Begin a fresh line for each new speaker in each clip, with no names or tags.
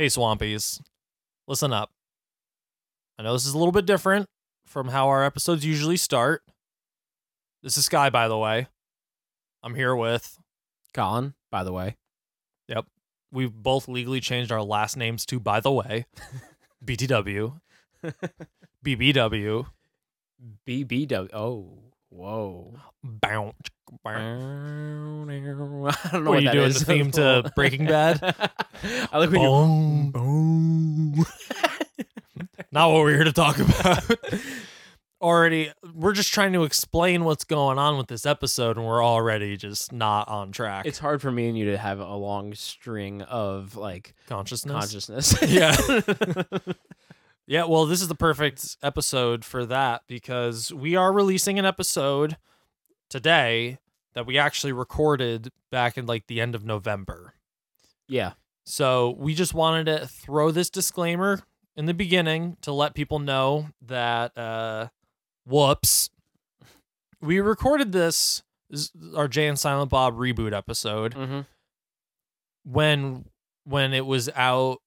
Hey, Swampies, listen up. I know this is a little bit different from how our episodes usually start. This is Sky, by the way. I'm here with.
Colin, by the way. Yep.
We've both legally changed our last names to, by the way, BTW, BBW,
BBW. Oh, whoa.
bounce.
I don't know
What
what,
you doing,
is.
the theme to Breaking Bad?
I like when you.
Boom.
Boom.
Not what we're here to talk about. already, we're just trying to explain what's going on with this episode, and we're already just not on track.
It's hard for me and you to have a long string of like
consciousness.
consciousness.
Yeah. Yeah, well, this is the perfect episode for that because we are releasing an episode today that we actually recorded back in like the end of November.
yeah.
So we just wanted to throw this disclaimer in the beginning to let people know that uh whoops. We recorded this, this is our Jay and Silent Bob reboot episode
Mm-hmm.
when when it was out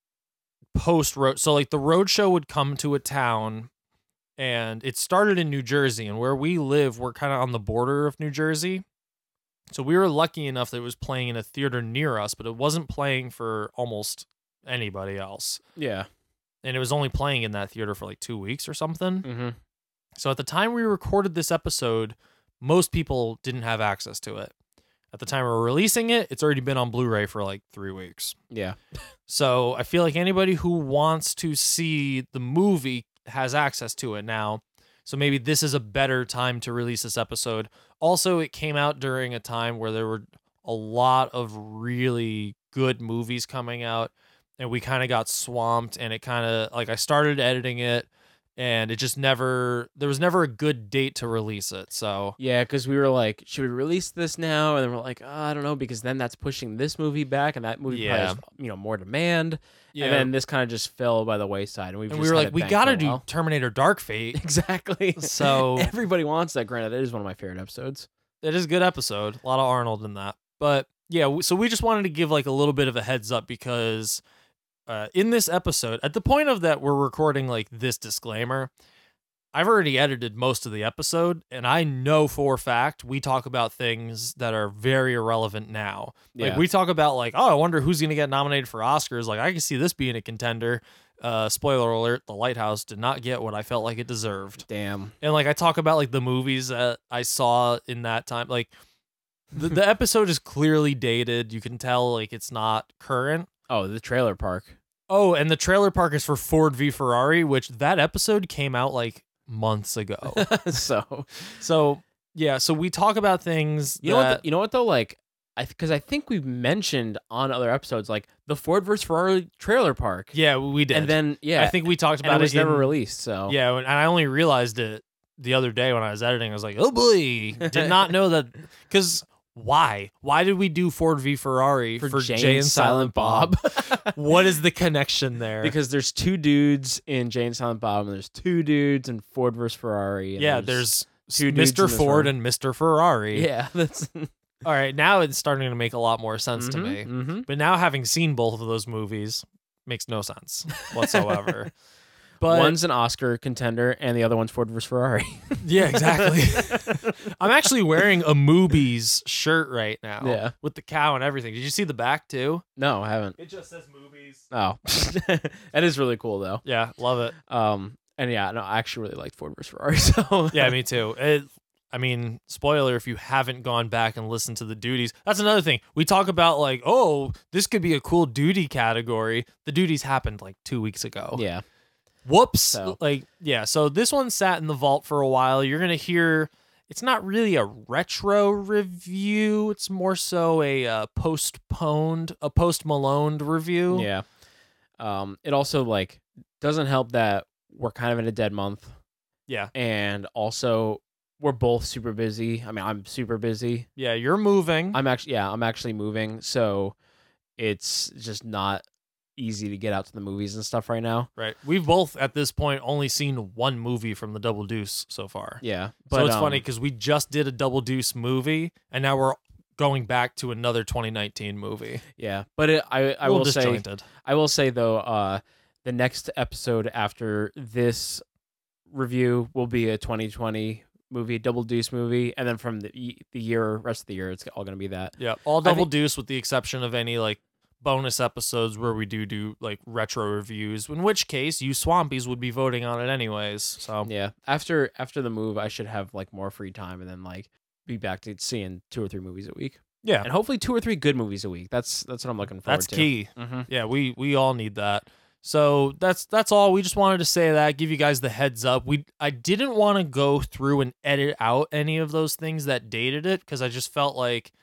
post road so like the road show would come to a town and it started in New Jersey and where we live we're kind of on the border of New Jersey so we were lucky enough that it was playing in a theater near us but it wasn't playing for almost anybody else
Yeah.
and it was only playing in that theater for like 2 weeks or something
Mm-hmm.
so at the time we recorded this episode most people didn't have access to it at the time we we're releasing it it's already been on Blu-ray for like 3 weeks
Yeah.
so I feel like anybody who wants to see the movie has access to it now. So maybe this is a better time to release this episode. Also, it came out during a time where there were a lot of really good movies coming out and we kind of got swamped and it kind of like I started editing it and it just never there was never a good date to release it. So
Yeah, because we were like, should we release this now? And then we're like, oh, I don't know, because then that's pushing this movie back, and that movie
Yeah.
has you know more demand.
yeah,
And then this kind of just fell by the wayside, and we've
and
just
we were like we got to do
while.
Terminator Dark Fate.
exactly.
So
everybody wants that. Granted, it is one of my favorite episodes.
it is a good episode. A lot of Arnold in that. But yeah, so we just wanted to give like a little bit of a heads up because uh, in this episode, at the point of that we're recording like this disclaimer, I've already edited most of the episode, and I know for a fact we talk about things that are very irrelevant now. Like
Yeah.
we talk about like, oh, I wonder who's gonna get nominated for Oscars. Like I can see this being a contender. Uh, spoiler alert: The Lighthouse did not get what I felt like it deserved
Damn.
and like I talk about like the movies that I saw in that time. Like the, the episode is clearly dated. You can tell like it's not current.
Oh, the trailer park.
Oh, and the trailer park is for Ford v Ferrari, which that episode came out like months ago.
so
so yeah, so we talk about things.
you know what? The, you know what though? Like, I because I think we've mentioned on other episodes like the Ford versus Ferrari trailer park.
yeah, we did.
And then yeah,
I think we talked about
it was
it
never
in-
released. So
Yeah, and I only realized it the other day when I was editing. I was like, oh boy, did not know that. Because why? Why did we do Ford v Ferrari for, Jay, and Silent Bob? what is the connection there?
because there's two dudes in Jay and Silent Bob, and there's two dudes in Ford versus Ferrari.
Yeah, there's
two dudes
Mr. Ford and Mr. Ferrari.
yeah, that's
All right, now it's starting to make a lot more sense to me.
hmm
But now having seen both of those movies makes no sense whatsoever. But
one's an Oscar contender, and the other one's Ford versus Ferrari.
yeah, exactly. I'm actually wearing a Movies shirt right now.
Yeah.
With the cow and everything. Did you see the back too?
no, I haven't.
It just says movies.
Oh, that is really cool though.
Yeah, love it.
Um, and yeah, no, I actually really liked Ford versus Ferrari. So
Yeah, me too. It, I mean, spoiler if you haven't gone back and listened to the duties. That's another thing. We talk about like, oh, this could be a cool duty category. The duties happened like two weeks ago.
yeah,
Whoops.
So-
Like, yeah. So this one sat in the vault for a while. You're gonna hear. It's not really a retro review. It's more so a uh, postponed, a post Maloned review.
yeah. Um, it also like doesn't help that we're kind of in a dead month,
Yeah.
and also we're both super busy. I mean, I'm super busy.
Yeah. You're moving.
I'm actually yeah, I'm actually moving, so it's just not easy to get out to the movies and stuff right now.
right. We've both at this point only seen one movie from the Double Deuce so far.
Yeah,
so it's funny
um,
because we just did a Double Deuce movie, and now we're going back to another 2019 movie.
Yeah, but it, I I will say. I will say though, uh, the next episode after this review will be a 2020 movie, Double Deuce movie, and then from the the year rest of the year, it's all gonna be that.
Yeah, all double
think-
deuce with the exception of any like bonus episodes where we do do like retro reviews. In which case, you swampies would be voting on it anyways. So
Yeah, after after the move, I should have like more free time, and then like be back to seeing two or three movies a week,
yeah,
and hopefully two or three good movies a week. That's that's what I'm looking forward
that's
to.
key.
Mm-hmm.
Yeah, we we all need that. So that's that's all. We just wanted to say that, give you guys the heads up. We I didn't want to go through and edit out any of those things that dated it because I just felt like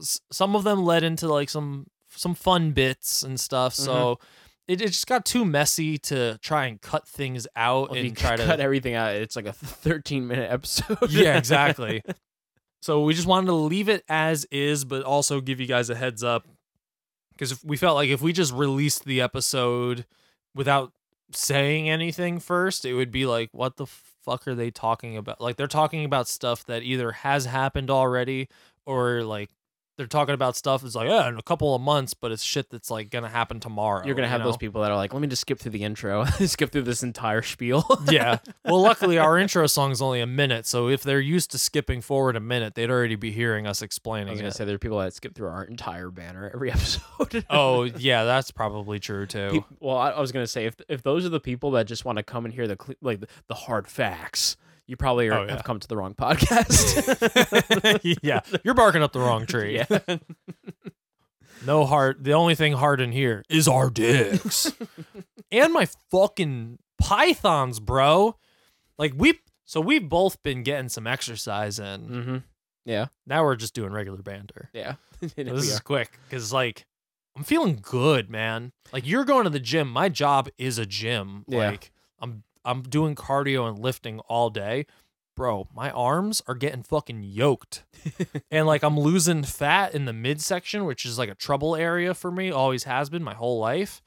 some of them led into like some some fun bits and stuff. So mm-hmm. it, it just got too messy to try and cut things out
Well,
and try to
cut everything out, it's like a 13 minute episode.
yeah, exactly. so we just wanted to leave it as is, but also give you guys a heads up because we felt like if we just released the episode without saying anything first, it would be like, what the fuck are they talking about? Like they're talking about stuff that either has happened already or like they're talking about stuff It's like, yeah, in a couple of months, but it's shit that's like gonna happen tomorrow.
You're gonna
you
have those people that are like, let me just skip through the intro, skip through this entire spiel.
yeah. Well, luckily our intro song is only a minute, so if they're used to skipping forward a minute, they'd already be hearing us explaining.
I was gonna
it.
say there are people that skip through our entire banner every episode.
Oh, yeah, that's probably true too.
Peop- well, I, I was gonna say if if those are the people that just want to come and hear the like the, the hard facts, you probably are,
Oh, yeah.
have come to the wrong podcast.
yeah, you're barking up the wrong tree.
yeah.
No hard. The only thing hard in here is our dicks and my fucking pythons, bro. Like we, so we've both been getting some exercise in.
Mm-hmm. Yeah.
Now we're just doing regular banter.
Yeah.
this is
are.
quick because like I'm feeling good, man. Like you're going to the gym. My job is a gym.
Yeah.
Like I'm I'm doing cardio and lifting all day. Bro, my arms are getting fucking yoked. and like I'm losing fat in the midsection, which is like a trouble area for me, always has been my whole life.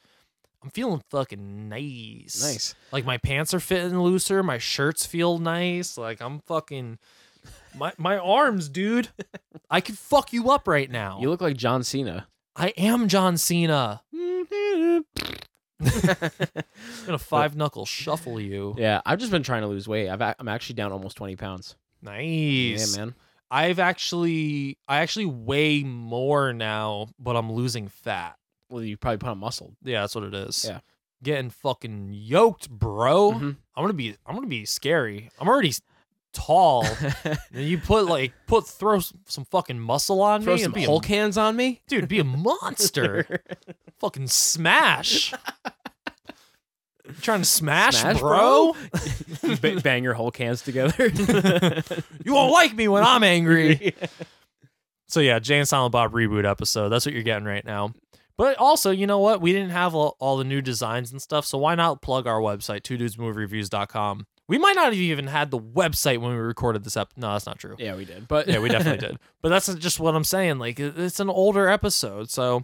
I'm feeling fucking nice.
Nice.
Like my pants are fitting looser, my shirts feel nice. Like I'm fucking my my arms, dude. I could fuck you up right now.
You look like John Cena.
I am John Cena. gonna five knuckle shuffle you.
yeah, I've just been trying to lose weight. I've a- I'm actually down almost 20 pounds.
Nice.
Yeah, man.
I've actually I actually weigh more now, but I'm losing fat.
Well, you probably put on muscle.
Yeah, that's what it is.
Yeah.
Getting fucking yoked, bro.
Mhm.
I'm gonna be I'm gonna be scary. I'm already tall. and you put like put throw some fucking muscle on
Throw
me
some
and be
Hulk
a,
hands on me.
dude, be a monster. fucking smash. You trying to smash,
Smash,
bro?
Ba- bang your Hulk hands together.
You won't like me when I'm angry. So yeah, Jay and Silent Bob reboot episode. That's what you're getting right now. But also, you know what? We didn't have all, all the new designs and stuff, so why not plug our website, two dudesmoviereviews.com. We might not have even had the website when we recorded this ep. No, that's not true.
yeah, we did. But
Yeah, we definitely did. But that's just what I'm saying. Like, it's an older episode, so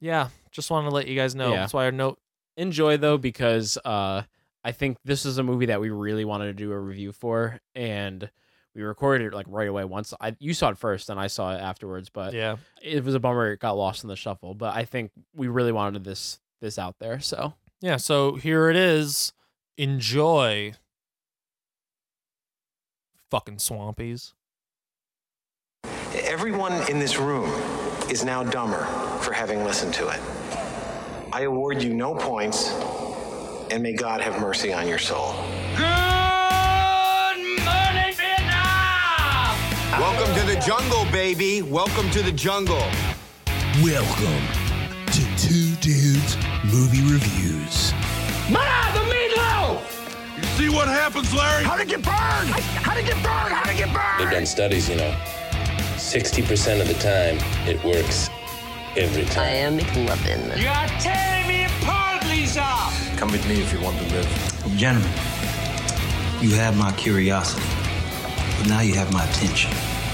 yeah, just wanted to let you guys know.
Yeah.
That's why I note.
enjoy though because uh I think this is a movie that we really wanted to do a review for and we recorded it like right away once I you saw it first and I saw it afterwards but
Yeah,
it was a bummer it got lost in the shuffle but I think we really wanted this this out there so
yeah. So here it is. Enjoy. Fucking swampies.
Everyone in this room is now dumber for having listened to it. I award you no points, and may God have mercy on your soul.
Good morning, Vietnam!
Welcome to the jungle, baby. Welcome to the jungle.
Welcome to Two Dudes Movie Reviews.
Mana, the meatloaf!
You see what happens, Larry?
How'd it get burned? How'd it get burned? How'd it get burned?
They've done studies, you know. 60% of the time, it works every time.
I
time.
am McLovin.
You are tearing me apart, Lisa!
Come with me if you want to live.
Gentlemen, you have my curiosity, but now you have my attention.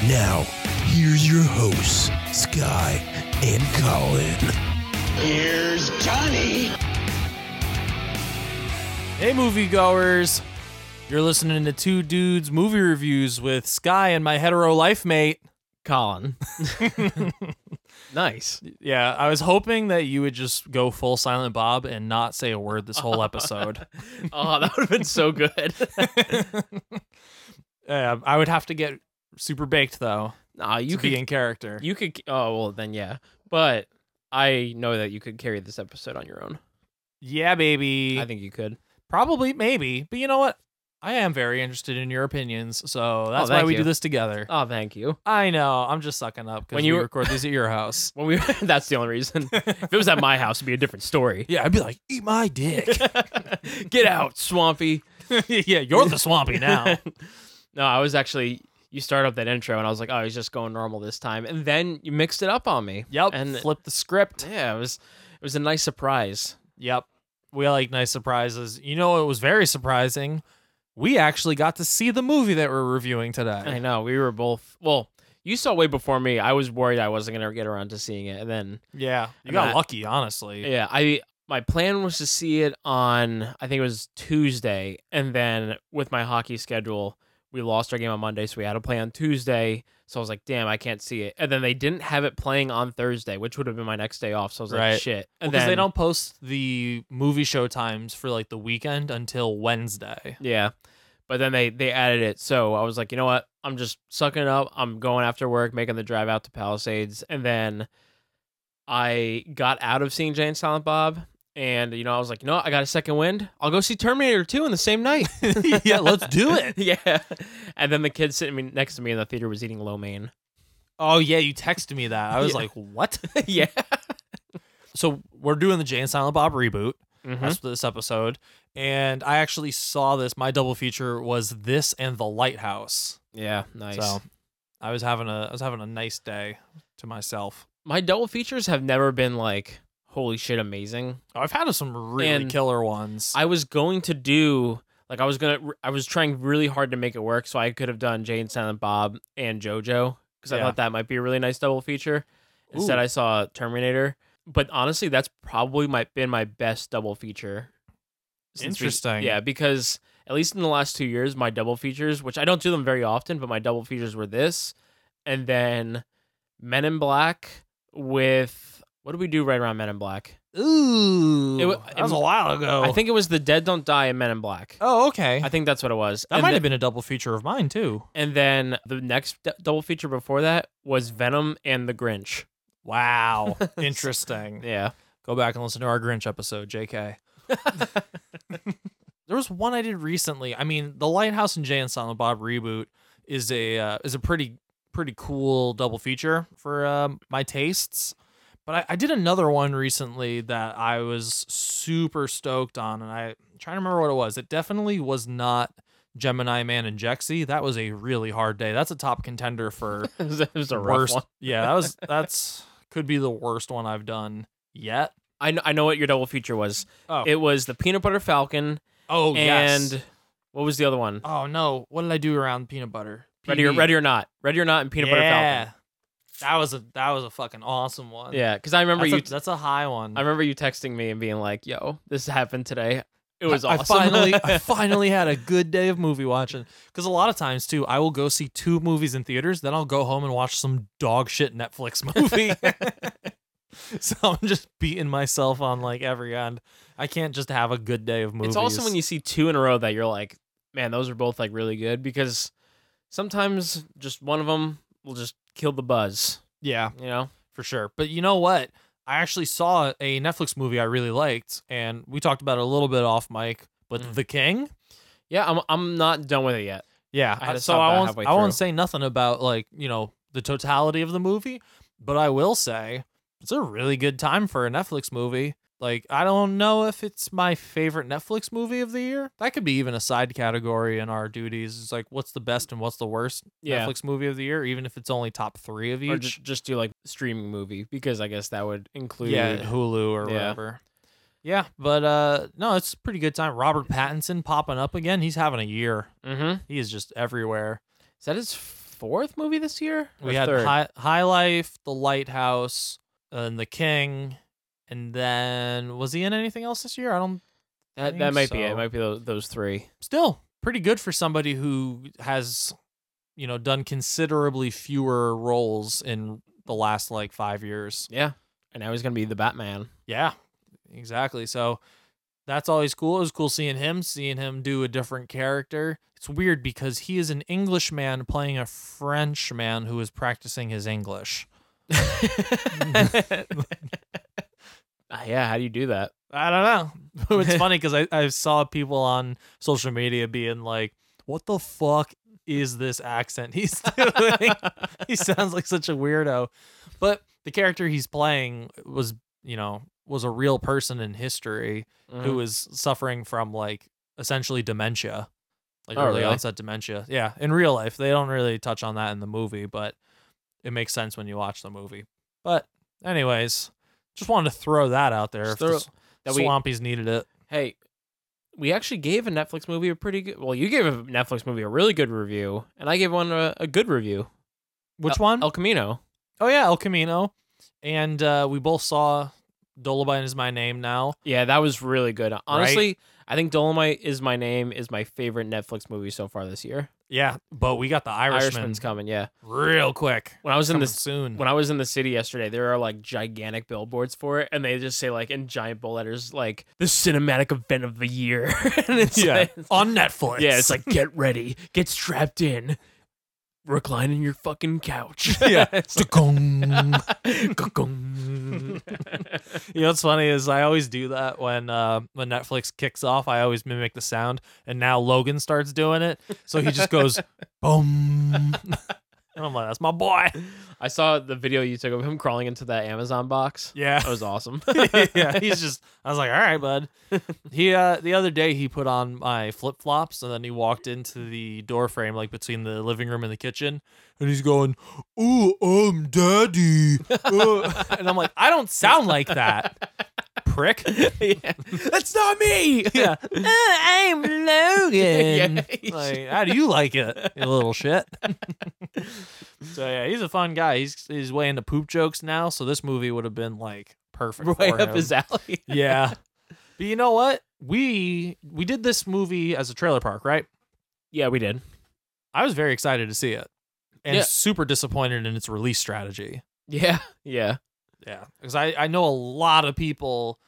Now, here's your hosts, Sky and Colin.
Here's Johnny!
Hey, moviegoers. You're listening to Two Dudes Movie Reviews with Sky and my hetero life mate.
Colin. nice.
Yeah, I was hoping that you would just go full Silent Bob and not say a word this whole episode.
Oh, that would have been so good.
yeah, I would have to get super baked though.
nah, you
to
could
be in character.
you could oh well then yeah. But I know that you could carry this episode on your own.
yeah, baby.
I think you could.
Probably, maybe. But you know what? I am very interested in your opinions, so oh, that's why we
you.
do this together.
Oh, thank you.
I know. I'm just sucking up because
When
we
you were-
record these at your house.
When we that's the only reason. if it was at my house, it'd be a different story.
Yeah, I'd be like, eat my dick.
Get out, Swampy.
yeah, you're the swampy now.
no, I was actually you start up that intro and I was like, oh, he's just going normal this time, and then you mixed it up on me.
Yep.
and
flipped the script.
yeah, it was it was a nice surprise.
Yep. We like nice surprises. You know, it was very surprising. We actually got to see the movie that we're reviewing today.
I know we were both well. You saw way before me. I was worried I wasn't gonna get around to seeing it, and then
Yeah, you got
that-
lucky, honestly.
yeah, I my plan was to see it on I think it was Tuesday, and then with my hockey schedule, we lost our game on Monday, so we had to play on Tuesday. So I was like, damn, I can't see it. And then they didn't have it playing on Thursday, which would have been my next day off. So I was
Right.
like, shit. And
Because
then
they don't post the movie show times for like the weekend until Wednesday.
Yeah. But then they they added it. So I was like, you know what? I'm just sucking it up. I'm going after work, making the drive out to Palisades. And then I got out of seeing Jay and Silent Bob. And, you know, I was like, you know what? I got a second wind. I'll go see Terminator 2 in the same night.
yeah, let's do it.
yeah. And then the kid sitting next to me in the theater was eating lo mein.
Oh yeah, you texted me that. I was
Yeah.
like, what?
yeah.
so we're doing the Jay and Silent Bob reboot.
Mhm.
That's for this episode. And I actually saw this. My double feature was this and The Lighthouse.
Yeah. Nice.
So I was having a I was having a nice day to myself.
My double features have never been like, holy shit, amazing.
I've had some really
And
killer ones.
I was going to do like I was gonna I was trying really hard to make it work, so I could have done Jane Silent Bob and JoJo because I
Yeah.
thought that might be a really nice double feature. Instead,
Ooh.
I saw Terminator. But honestly, that's probably my been my best double feature. since we-
Interesting.
yeah, because at least in the last two years, my double features, which I don't do them very often, but my double features were this, and then Men in Black with what did we do right around Men in Black?
Ooh,
It wa-
that was a while ago.
I think it was the Dead Don't Die and Men in Black.
Oh, okay.
I think that's what it was.
that
And
might
the-
have been a double feature of mine too.
And then the next d- double feature before that was Venom and The Grinch.
Wow, interesting.
Yeah.
Go back and listen to our Grinch episode, JK. there was one I did recently. I mean, the Lighthouse and Jay and Silent Bob reboot is a uh, is a pretty pretty cool double feature for um, my tastes. But I, I did another one recently that I was super stoked on, and I, am trying to remember what it was. It definitely was not Gemini Man and Jexi. That was a really hard day. That's a top contender for
it was, a rough
worst.
one.
Yeah, that was that's could be the worst one I've done yet.
I know, I know what your double feature was.
Oh,
It was the Peanut Butter Falcon
oh
and
yes.
what was the other one?
Oh no, what did I do around peanut butter?
Ready or Ready or Not. Ready or Not and Peanut Butter
yeah.
Falcon.
That was a that was a fucking awesome one.
Yeah, because I remember
that's
you.
a, that's a high one.
I remember you texting me and being like, "Yo, this happened today. It was
I,
awesome."
I finally I finally had a good day of movie watching because a lot of times too I will go see two movies in theaters then I'll go home and watch some dog shit Netflix movie. so I'm just beating myself on like every end. I can't just have a good day of movies.
It's also when you see two in a row that you're like, man, those are both like really good because sometimes just one of them will just kill the buzz.
yeah
You know?
for sure. But you know what? I actually saw a Netflix movie I really liked, and we talked about it a little bit off mic. But
Mm.
The King,
Yeah, I'm I'm not done with it yet.
yeah.
I
so I won't I won't say nothing about like you know the totality of the movie, but I will say it's a really good time for a Netflix movie. Like I don't know if it's my favorite Netflix movie of the year. That could be even a side category in our duties. It's like what's the best and what's the worst
Yeah.
Netflix movie of the year, even if it's only top three of each.
Or just just do like streaming movie because I guess that would include
yeah, Hulu or
Yeah.
whatever. Yeah, but uh no, it's a pretty good time. Robert Pattinson popping up again. He's having a year.
Mm-hmm.
He is just everywhere.
Is that his fourth movie this year?
We had? High, High Life, The Lighthouse, and The King, and then was he in anything else this year? I don't.
that that might be it. It might be those, those three.
Still pretty good for somebody who has you know, done considerably fewer roles in the last like five years.
Yeah. And now he's gonna be the Batman.
Yeah, exactly. So that's always cool. It was cool seeing him, seeing him do a different character. It's weird because he is an Englishman playing a Frenchman who is practicing his English.
Uh, yeah, how do you do that?
I don't know. it's funny because I, I saw people on social media being like, what the fuck is this accent he's doing? he sounds like such a weirdo. But the character he's playing was, you know, was a real person in history who
Mhm.
was suffering from like essentially dementia, like
Oh,
early
really?
onset dementia. Yeah, in real life, they don't really touch on that in the movie, but it makes sense when you watch the movie. But anyways, just wanted to throw that out there.
Just
if the
throw-
s-
that we-
Swampies needed it.
Hey, we actually gave a Netflix movie a pretty good. Well, you gave a Netflix movie a really good review, and I gave one a, a good review.
Which
El-
one?
El Camino.
Oh yeah, El Camino, and uh, we both saw Dolomite is my name now.
Yeah, that was really good. Honestly, I think Dolomite is my name is my favorite Netflix movie so far this year.
Yeah, but we got the Irishman
Irishman's coming. Yeah,
real quick.
when I was in the
soon.
when I was in the city yesterday, there are like gigantic billboards for it, and they just say like in giant bold letters like the cinematic event of the year. and it's
yeah,
like,
on Netflix.
yeah, it's like get ready, get strapped in, recline in your fucking couch.
Yeah.
Like-
you know what's funny is I always do that when uh, when Netflix kicks off. I always mimic the sound, and now Logan starts doing it. So he just goes boom, and I'm like, "That's my boy."
I saw the video you took of him crawling into that Amazon box.
Yeah,
That was awesome.
yeah. He's just. I was like, "All right, bud." He uh the other day he put on my flip flops, and then he walked into the door frame like between the living room and the kitchen, and he's going, "Ooh, um, daddy," uh," and I'm like, "I don't sound like that." Prick.
yeah. That's not me.
yeah. I'm Logan.
Yeah,
like, how do you like it, you little shit? so yeah, he's a fun guy. He's he's way into poop jokes now, so this movie would have been like perfect.
Right
for
up
him.
his alley.
yeah. But you know what? We we did this movie as a trailer park, right?
Yeah, we did.
I was very excited to see it. And
Yeah.
super disappointed in its release strategy.
Yeah, yeah.
Yeah. Because I, I know a lot of people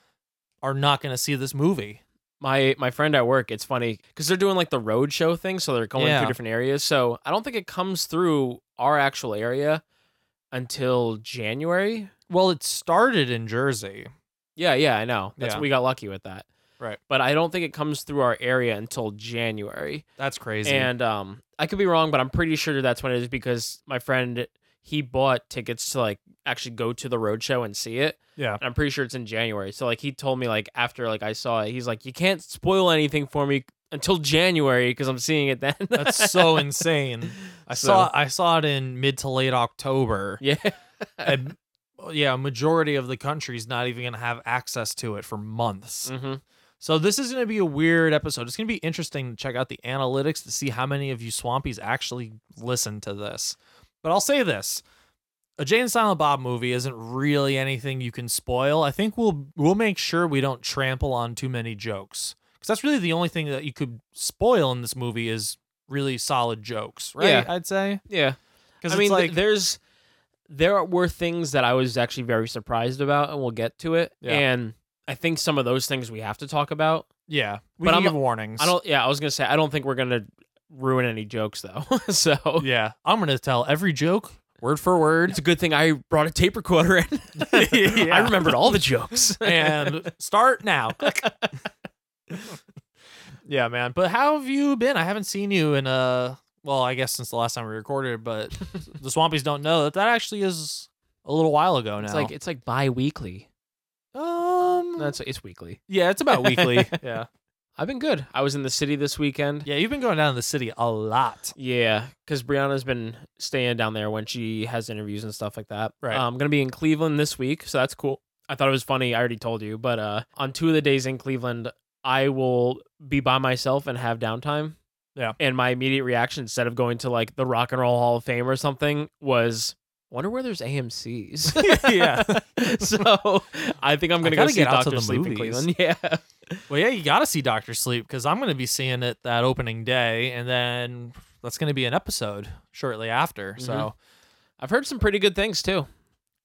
are not gonna see this movie.
My my friend at work, it's funny because they're doing like the road show thing, so they're going
Yeah.
to different areas. So I don't think it comes through our actual area until January.
Well, it started in Jersey.
Yeah, yeah, I know. That's
Yeah.
we got lucky with that.
Right.
But I don't think it comes through our area until January.
That's crazy.
And um, I could be wrong, but I'm pretty sure that's when it is because my friend he bought tickets to like actually go to the road show and see it.
yeah.
And I'm pretty sure it's in January. So like he told me like after like I saw it, he's like, you can't spoil anything for me until January because I'm seeing it then.
That's so insane. I
So-
saw I saw it in mid to late October.
yeah.
and yeah, a majority of the country's not even gonna have access to it for months.
hmm
So this is gonna be a weird episode. It's gonna be interesting to check out the analytics to see how many of you swampies actually listen to this. But I'll say this. A Jay and Silent Bob movie isn't really anything you can spoil. I think we'll we'll make sure we don't trample on too many jokes. Because that's really the only thing that you could spoil in this movie is really solid jokes, right?
Yeah.
I'd say.
Yeah.
Because
I mean,
like
there's there were things that I was actually very surprised about, and we'll get to it.
Yeah.
And I think some of those things we have to talk about.
yeah, we
But I'm-
give warnings.
I don't. Yeah, I was gonna say I don't think we're gonna ruin any jokes though. so
Yeah, I'm gonna tell every joke word for word.
it's a good thing I brought a tape recorder in.
Yeah.
I remembered all the jokes.
and start now. Yeah, man. But how have you been? I haven't seen you in uh well, I guess since the last time we recorded, but the Swampies don't know that that actually is a little while ago now.
It's like it's like bi-weekly.
Um
That's it's weekly.
yeah, it's about weekly. yeah.
I've been good. I was in the city this weekend.
Yeah, you've been going down to the city a lot.
Yeah, because Brianna's been staying down there when she has interviews and stuff like that.
Right.
I'm gonna be in Cleveland this week, so that's cool. I thought it was funny. I already told you, but uh, on two of the days in Cleveland, I will be by myself and have downtime.
Yeah.
And my immediate reaction, instead of going to like the Rock and Roll Hall of Fame or something, was. Wonder where there's AMC's.
Yeah.
so I think I'm gonna go
gotta
see
get out to
Doctor
the
Sleep in
movies.
Cleveland. Yeah.
Well, yeah, you got to see Doctor Sleep because I'm going to be seeing it that opening day, and then that's going to be an episode shortly after. So
Mhm. I've heard some pretty good things too.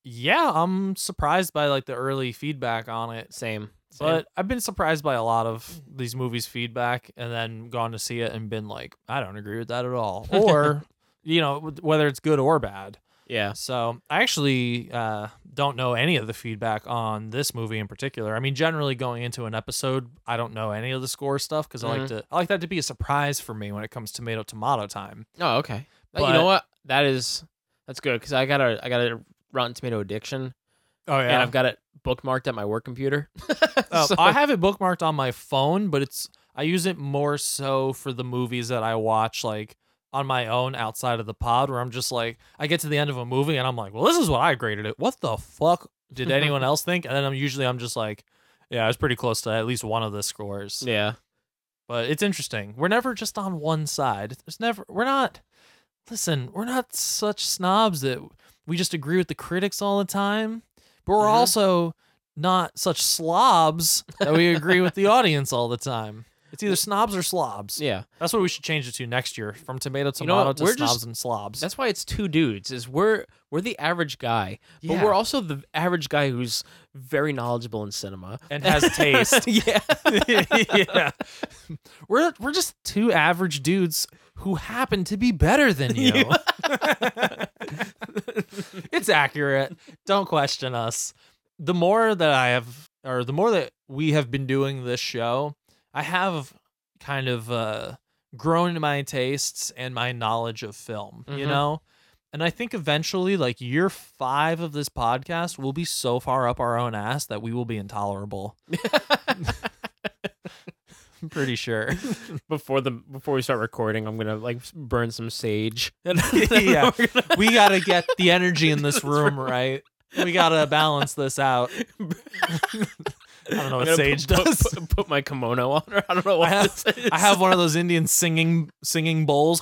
yeah, I'm surprised by like the early feedback on it.
Same. Same.
But I've been surprised by a lot of these movies' feedback, and then gone to see it and been like, I don't agree with that at all, or you know, wh- whether it's good or bad.
Yeah.
So I actually uh, don't know any of the feedback on this movie in particular. I mean, generally going into an episode, I don't know any of the score stuff because I like
Mhm.
to I like that to be a surprise for me when it comes to tomato tomato time.
Oh, okay. But you know what? That is that's good because I got a I got a Rotten Tomato addiction,
Oh yeah.
and I've got it bookmarked at my work computer.
Oh,
So-
I have it bookmarked on my phone, but it's I use it more so for the movies that I watch like on my own outside of the pod where I'm just like I get to the end of a movie and I'm like, well, this is what I graded it. What the fuck did anyone else think? And then I'm usually I'm just like, yeah, I was pretty close to at least one of the scores.
yeah.
But it's interesting. We're never just on one side. There's never we're not listen, we're not such snobs that we just agree with the critics all the time. But we're
Mhm.
also not such slobs that we agree with the audience all the time. It's either snobs or slobs.
Yeah.
That's what we should change it to next year. From tomato
You know
tomato
what?
to
We're
snobs
just-
and slobs.
That's why it's two dudes. Is we're we're the average guy, but
Yeah.
we're also the average guy who's very knowledgeable in cinema
and has taste.
yeah.
yeah. We're we're just two average dudes who happen to be better than you. it's accurate. Don't question us. The more that I have or the more that we have been doing this show, I have kind of uh grown my tastes and my knowledge of film, you
Mhm.
know? And I think eventually, like year five of this podcast, will be so far up our own ass that we will be intolerable. I'm pretty sure.
before the before we start recording, I'm gonna like burn some sage.
yeah,
gonna-
we got to get the energy in this room right. We got to balance this out. I don't know
I'm
what sage
put,
does.
Put, put, put my kimono on her. I don't know what
I have,
this is.
I have one of those Indian singing singing bowls.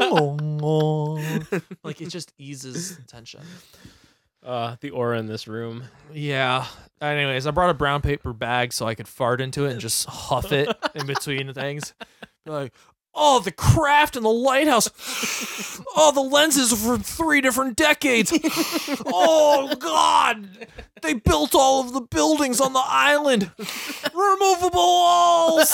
like it just eases tension.
uh, the aura in this room.
Yeah. Anyways, I brought a brown paper bag so I could fart into it and just huff it in between things. Like, oh, the craft and the lighthouse. Oh, the lenses from three different decades. Oh, God. They built all of the buildings on the island. Removable walls.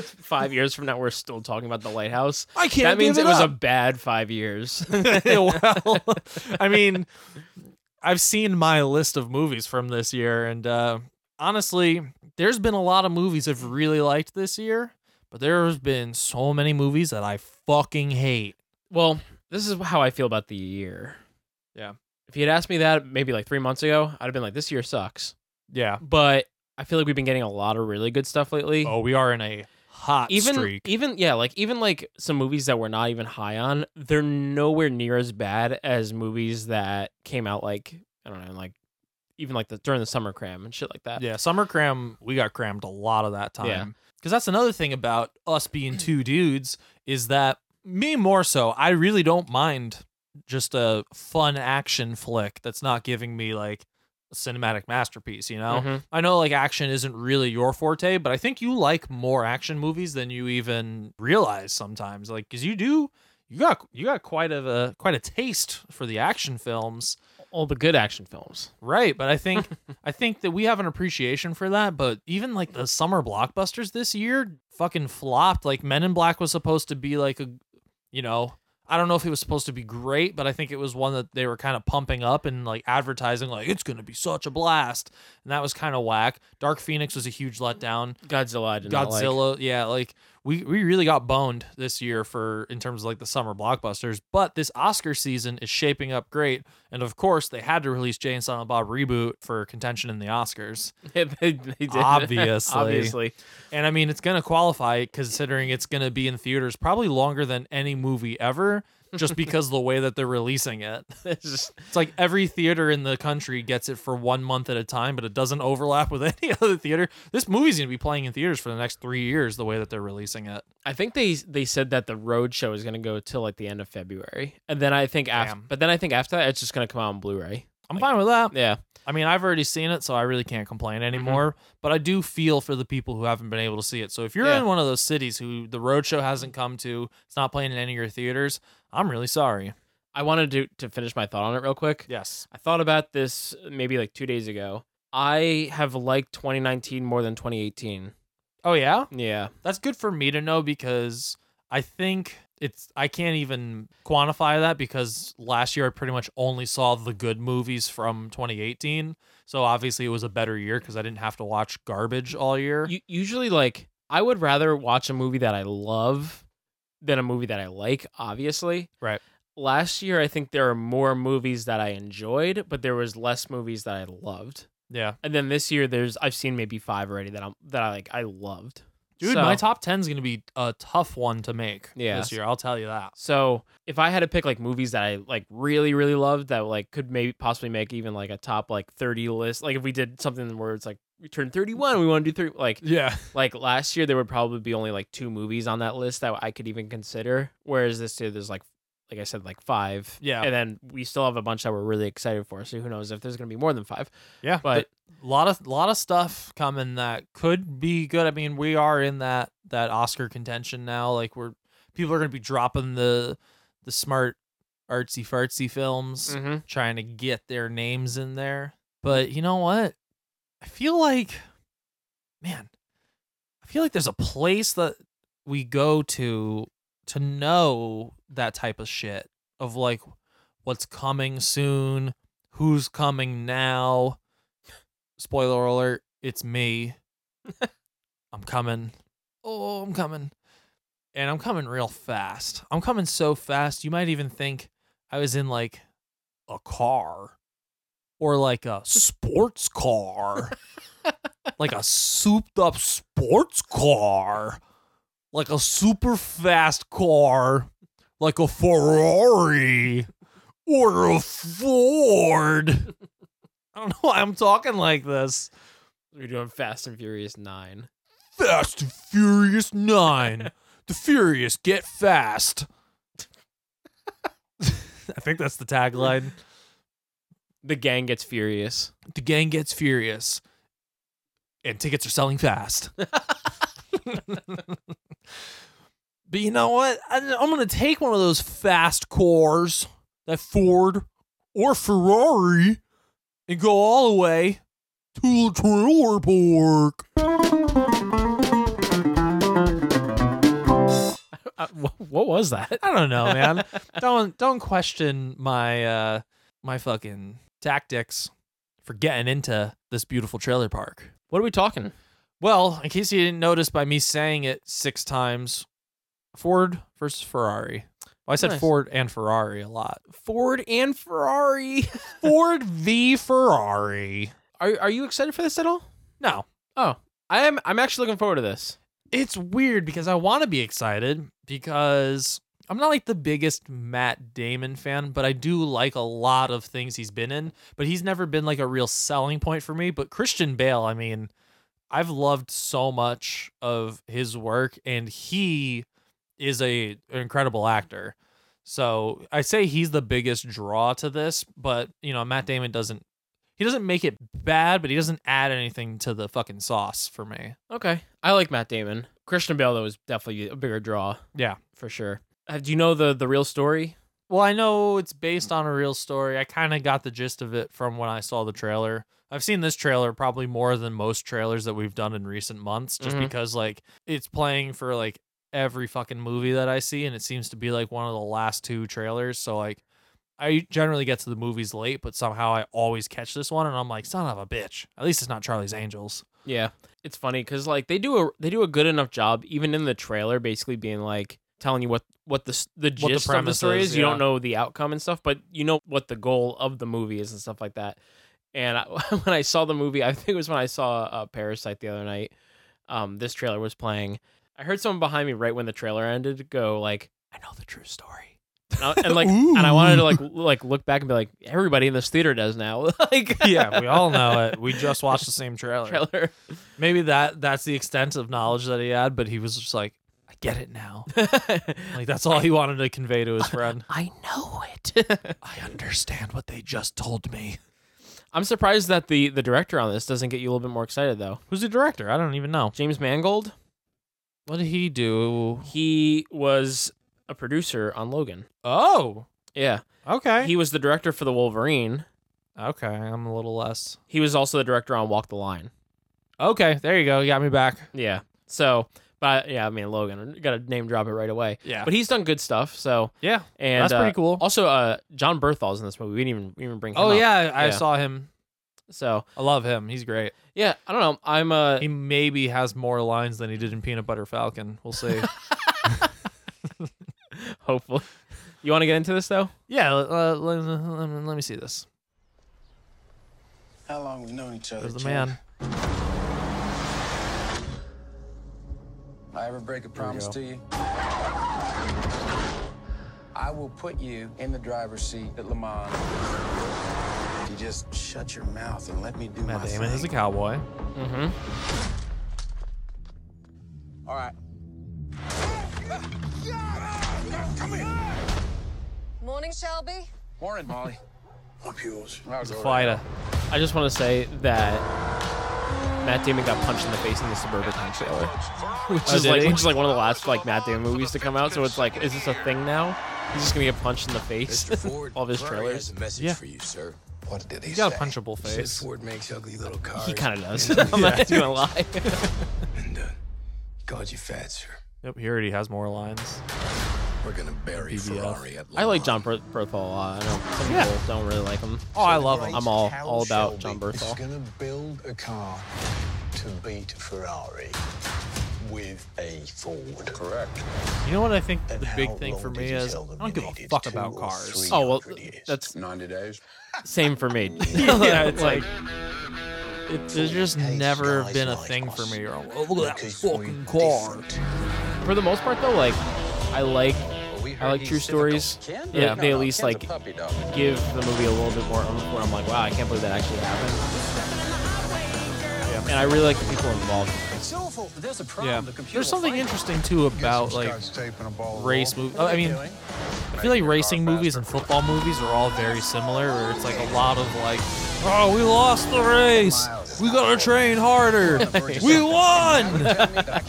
Five years from now, we're still talking about the lighthouse.
I can't
That means
give
it was a bad five years.
well, I mean, I've seen my list of movies from this year, and uh, honestly, there's been a lot of movies I've really liked this year, but there's been so many movies that I fucking hate.
well, this is how I feel about the year.
Yeah.
If you had asked me that maybe like three months ago, I'd have been like, "This year sucks."
Yeah.
But I feel like we've been getting a lot of really good stuff lately.
Oh, we are in a hot
even
streak.
even yeah, like even like some movies that we're not even high on, they're nowhere near as bad as movies that came out like I don't know, like even like the during the summer cram and shit like that.
Yeah, summer cram, we got crammed a lot of that time.
Yeah.
Because that's another thing about us being two dudes is that me more so, I really don't mind just a fun action flick that's not giving me like a cinematic masterpiece, you know?
Mhm.
I know like action isn't really your forte, but I think you like more action movies than you even realize sometimes. Like cuz you do you got you got quite of a quite a taste for the action films.
All the good action films.
Right, but I think I think that we have an appreciation for that. But even like the summer blockbusters this year, fucking flopped. Like Men in Black was supposed to be like a, you know, I don't know if it was supposed to be great, but I think it was one that they were kind of pumping up and like advertising, like it's gonna be such a blast, and that was kind of whack. Dark Phoenix was a huge letdown.
Godzilla, I did not like.
Godzilla, yeah, like we we really got boned this year for in terms of like the summer blockbusters. But this Oscar season is shaping up great, and of course they had to release Jay and Silent Bob reboot for contention in the Oscars.
they, they did.
Obviously.
Obviously.
And I mean, it's gonna qualify considering it's gonna be in theaters probably longer than any movie ever, just because of the way that they're releasing it.
It's just
It's like every theater in the country gets it for one month at a time, but it doesn't overlap with any other theater. This movie's gonna be playing in theaters for the next three years, the way that they're releasing it.
I think they they said that the road show is going to go till like the end of February, and then I think after,
Damn.
but then I think after that it's just going to come out on Blu-ray.
I'm fine with that.
Yeah.
I mean, I've already seen it, so I really can't complain
Mm-hmm.
anymore. But I do feel for the people who haven't been able to see it. So if you're
Yeah.
in one of those cities who the roadshow hasn't come to, it's not playing in any of your theaters, I'm really sorry.
I wanted to to finish my thought on it real quick.
Yes.
I thought about this maybe like two days ago. I have liked 2019 more than 2018.
Oh yeah,
Yeah.
that's good for me to know because I think it's I can't even quantify that because last year I pretty much only saw the good movies from 2018. So obviously it was a better year because I didn't have to watch garbage all year.
U- usually, like, I would rather watch a movie that I love than a movie that I like, obviously.
Right.
Last year, I think there are more movies that I enjoyed, but there was less movies that I loved.
yeah.
And then this year, there's I've seen maybe five already that I'm that I like I loved.
Dude,
So-
my top 10 is going to be a tough one to make
Yeah.
this year. I'll tell you that.
So if I had to pick like movies that I like really really loved that like could maybe possibly make even like a top like 30 list like if we did something where it's like we turned 31 we want to do three like
Yeah.
like last year there would probably be only like two movies on that list that I could even consider whereas this year there's like like I said like five
Yeah.
and then we still have a bunch that we're really excited for so who knows if there's going to be more than five
Yeah.
but
a lot of lot of stuff coming that could be good. I mean, we are in that that Oscar contention now. Like we're people are going to be dropping the the smart artsy fartsy films
Mhm.
trying to get their names in there. But you know what? I feel like man, I feel like there's a place that we go to to know that type of shit of like what's coming soon, who's coming now. Spoiler alert, it's me. I'm coming. Oh, I'm coming. And I'm coming real fast. I'm coming so fast, you might even think I was in like a car or like a sports car. like a souped up sports car. Like a super fast car. Like a Ferrari or a Ford. I don't know why I'm talking like this.
we're doing Fast and Furious 9
Fast and Furious 9. the Furious get fast. I think that's the tagline.
the gang gets furious
The gang gets furious. And tickets are selling fast. but you know what? I, I'm going to take one of those fast cars, that Ford or Ferrari, and go all the way to the trailer park.
uh, what was that
I don't know, man. don't don't question my uh my fucking tactics for getting into this beautiful trailer park.
what are we talking
Well, in case you didn't notice by me saying it six times, Ford versus Ferrari. Well, I said
Nice.
Ford and Ferrari a lot.
Ford and Ferrari
Ford v Ferrari.
Are are you excited for this at all?
No,
Oh, I am. I'm actually looking forward to this.
it's weird because I want to be excited because I'm not like the biggest Matt Damon fan, but I do like a lot of things he's been in. But he's never been like a real selling point for me. But Christian Bale, I mean, I've loved so much of his work, and he is a an incredible actor. So I say he's the biggest draw to this, but you know, Matt Damon doesn't he doesn't make it bad, but he doesn't add anything to the fucking sauce for me.
Okay, I like Matt Damon. Christian Bale though is definitely a bigger draw
Yeah.
for sure. Uh, do you know the the real story?
Well, I know it's based on a real story. I kind of got the gist of it from when I saw the trailer. I've seen this trailer probably more than most trailers that we've done in recent months just
Mhm.
because like it's playing for like every fucking movie that I see and it seems to be like one of the last two trailers. So like I generally get to the movies late, but somehow I always catch this one and I'm like, son of a bitch. At least it's not Charlie's Angels.
Yeah, it's funny because like they do a they do a good enough job even in the trailer, basically being like telling you what what the the
the
gist of the
premise
story
is,
is. You
yeah.
don't know the outcome and stuff, but you know what the goal of the movie is and stuff like that. And I, when I saw the movie, I think it was when I saw uh, Parasite the other night. Um, this trailer was playing. I heard someone behind me right when the trailer ended go like, "I know the true story," and, I, and like, and I wanted to like like look back and be like, "Everybody in this theater does now." like,
yeah, we all know it. We just watched the same trailer.
trailer.
Maybe that that's the extent of knowledge that he had, but he was just like, I get it now. Like that's all he wanted to convey to his friend.
I know it.
I understand what they just told me.
I'm surprised that the the director on this doesn't get you a little bit more excited though.
Who's the director? I don't even know.
James Mangold.
What did he do?
He was a producer on Logan.
Oh,
Yeah.
okay.
He was the director for the Wolverine.
okay, I'm a little less.
He was also the director on Walk the Line.
Okay, there you go. You got me back.
Yeah. So, but yeah, I mean Logan, got to name drop it right away.
Yeah.
But he's done good stuff. So,
Yeah,
and
that's pretty
uh,
cool.
Also, uh, Jon Bernthal's in this movie. We didn't even, we didn't even bring him
Oh
up.
yeah, I
Yeah.
saw him.
So,
I love him. He's great.
yeah, I don't know. I'm uh
He maybe has more lines than he did in Peanut Butter Falcon. We'll see.
hopefully. You want to get into this though?
yeah, uh, let, let, me- let me see this.
How long we known each other?
There's the
Jen?
man.
I ever break a promise
go.
to you? I will put you in the driver's seat at Le Mans. If you just shut your mouth and let me do
Matt
my
Damon
thing.
is a cowboy.
Mm-hmm.
All right.
Morning, Shelby.
Morning, Molly. I'm yours. I'll go
Fighter.
I just want to say that Matt Damon got punched in the face in the Suburban trailer, which
Oh,
is like
he?
which is like one of the last like Matt Damon movies to come out. So it's like, is this a thing now? He's just gonna get punched in the face.
Mr. Ford,
All of his
Ferrari
trailers.
has a message
Yeah.
for you, sir. What did he
He's got a punchable
He said
face.
Ford makes ugly little cars.
He kind of does. I'm not gonna lie.
And uh, he called you fat, sir.
Yep, he already has more lines.
We're gonna bury
PBF.
Ferrari at Le
I like John Ber- Bernthal a lot. I know some
Yeah.
people don't really like him.
Oh, I love him.
I'm all
Carroll
all about
Shelby
John
is
Bernthal.
going to build a car to beat Ferrari with a Ford. Correct.
You know what I think
And
the big thing for me is? I don't give a fuck about cars.
Oh well,
years.
that's
90 days.
same for me.
yeah, it's like it, there's just never been a
like
thing for me. Or, oh, look at that fucking car.
different.
for the most part though, like I like I like true stories. Yeah, they at least like give the movie a little bit more oomph where I'm like, wow, I can't believe that actually happened. And I really like the people involved.
in Yeah, there's something interesting too about like race movies. I mean, I feel like racing movies and football movies are all very similar. Where it's like a lot of like, oh, we lost the race. We gotta train harder. we won.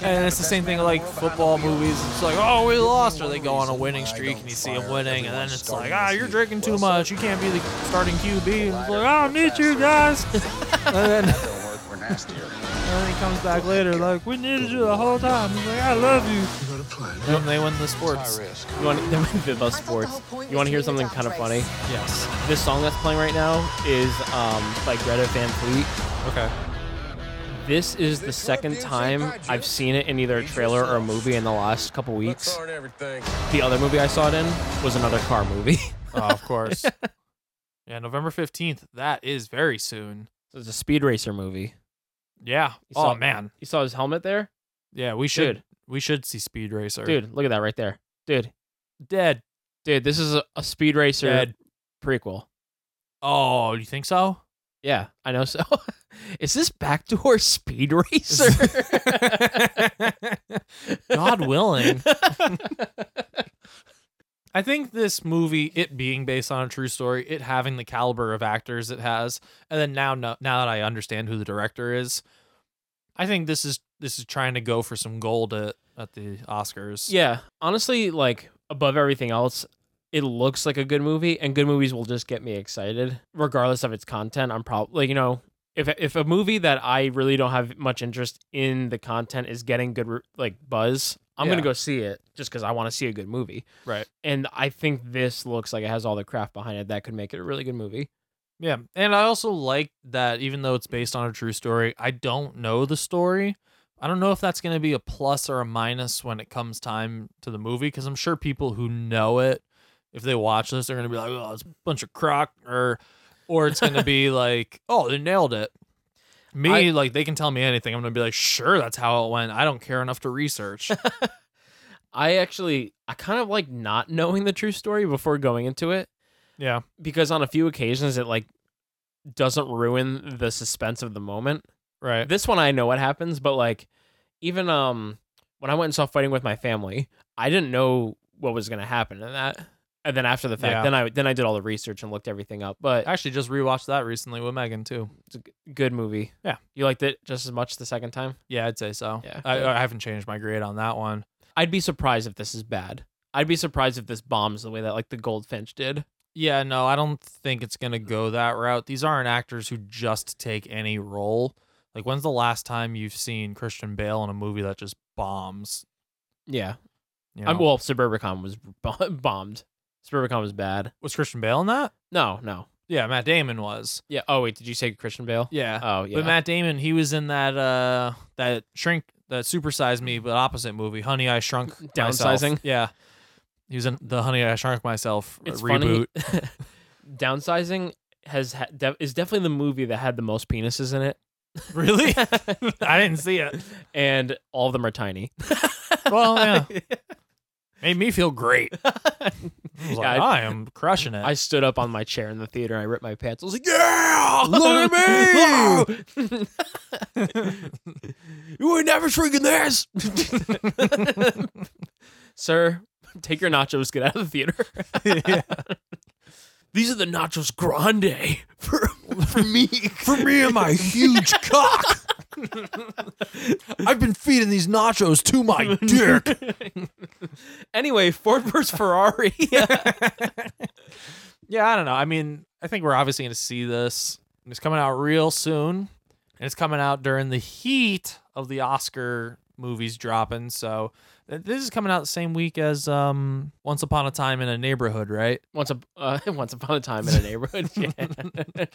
and it's the same thing like football movies. It's like, oh, we lost, or they go on a winning streak and you see them winning, and then it's like, ah, you're drinking too much. You can't be the starting QB. And it's like, I don't need you guys. and then. And then he comes back later like, we needed you the whole time. He's like, I love you. And then they win the sports.
You want about sports? You want to hear something kind of funny?
Yes.
This song that's playing right now is um, by Greta Van Fleet.
Okay.
This is the second time I've seen it in either a trailer or a movie in the last couple weeks. The other movie I saw it in was another car movie.
Oh, of course. yeah, November 15th. That is very soon.
So it's a speed racer movie.
Yeah.
You oh, saw-
Oh, man.
You saw his helmet there?
Yeah, we should.
Dude.
We should see Speed Racer.
Dude, look at that right there. Dude,
Dead.
dude, this is a, a speed racer
Dead.
prequel.
Oh, you think so?
Yeah, I know so. is this Backdoor Speed Racer?
God willing. I think this movie, it being based on a true story, it having the caliber of actors it has, and then now, now, that I understand who the director is, I think this is this is trying to go for some gold at, at the Oscars.
yeah, honestly, like above everything else, it looks like a good movie, and good movies will just get me excited, regardless of its content. I'm probably like you know, if if a movie that I really don't have much interest in the content is getting good like buzz, I'm gonna go see it just because I want to see a good movie.
Right.
And I think this looks like it has all the craft behind it that could make it a really good movie.
Yeah, and I also like that even though it's based on a true story, I don't know the story. I don't know if that's going to be a plus or a minus when it comes time to the movie because I'm sure people who know it, if they watch this, they're going to be like, "Oh, it's a bunch of crock," or, or it's going to be like, "Oh, they nailed it." Me,
I-
like they can tell me anything. I'm going to be like, "Sure, that's how it went." I don't care enough to research.
I actually I kind of like not knowing the true story before going into it
yeah,
because on a few occasions it like doesn't ruin the suspense of the moment.
right.
This one I know what happens, but like even um when I went and saw Fighting with My Family, I didn't know what was going to happen in that. And then after the fact,
Yeah.
then I then I did all the research and looked everything up. But
I actually just rewatched that recently with Megan too.
it's a g- good movie.
Yeah.
you liked it just as much the second time.
Yeah, I'd say so.
Yeah,
I. I haven't changed my grade on that one.
I'd be surprised if this is bad. I'd be surprised if this bombs the way that like the Goldfinch did.
Yeah, no, I don't think it's gonna go that route. These aren't actors who just take any role. Like, when's the last time you've seen Christian Bale in a movie that just bombs?
Yeah.
You know?
well, Suburbicon was bo- bombed. Suburbicon was bad.
was Christian Bale in that?
No, no.
Yeah, Matt Damon was.
Yeah. Oh wait, did you say Christian Bale?
Yeah.
Oh yeah.
But Matt Damon, he was in that uh that shrink that supersize me but opposite movie, Honey I Shrunk Myself.
Downsizing?
Yeah. He was in the Honey I Shrunk Myself
it's
reboot.
funny. Downsizing has ha- de- is definitely the movie that had the most penises in it.
Really? I didn't see it.
and all of them are tiny.
Well, yeah. Made me feel great. I was like,
I,
I am crushing it.
I stood up on my chair in the theater and I ripped my pants. I was like, "Yeah, look at me! you ain't never shrinking this, sir. Take your nachos. Get out of the theater. These are the nachos grande for for me.
For me and my huge cock. I've been feeding these nachos to my dick.
anyway, Ford versus Ferrari.
Yeah, I don't know. I mean, I think we're obviously going to see this. It's coming out real soon. And it's coming out during the heat of the Oscar movies dropping. So this is coming out the same week as um, Once Upon a Time in a Neighborhood, right?
once a uh, once upon a time in a neighborhood. Yeah.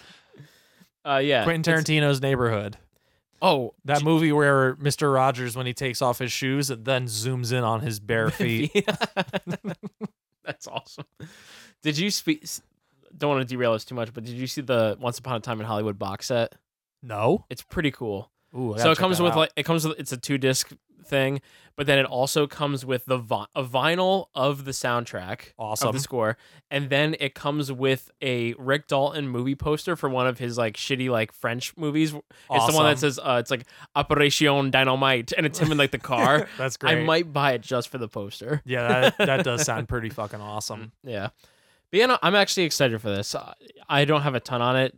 uh, yeah.
Quentin Tarantino's Neighborhood.
Oh,
That movie where Mr. Rogers, when he takes off his shoes, it then zooms in on his bare feet.
That's awesome. Did you speak? Don't want to derail us too much, but did you see the Once Upon a Time in Hollywood box set?
no.
It's pretty cool.
Ooh,
So it comes with
out.
like it comes with it's a two disc thing, but then it also comes with the vi- a vinyl of the soundtrack of
Awesome.
the score, and then it comes with a Rick Dalton movie poster for one of his like shitty like French movies. It's the one that says uh, it's like Operation Dynamite, and it's him in like the car.
That's great.
I might buy it just for the poster.
Yeah, that, that does sound pretty fucking awesome.
Yeah. But yeah, no, I'm actually excited for this. I don't have a ton on it.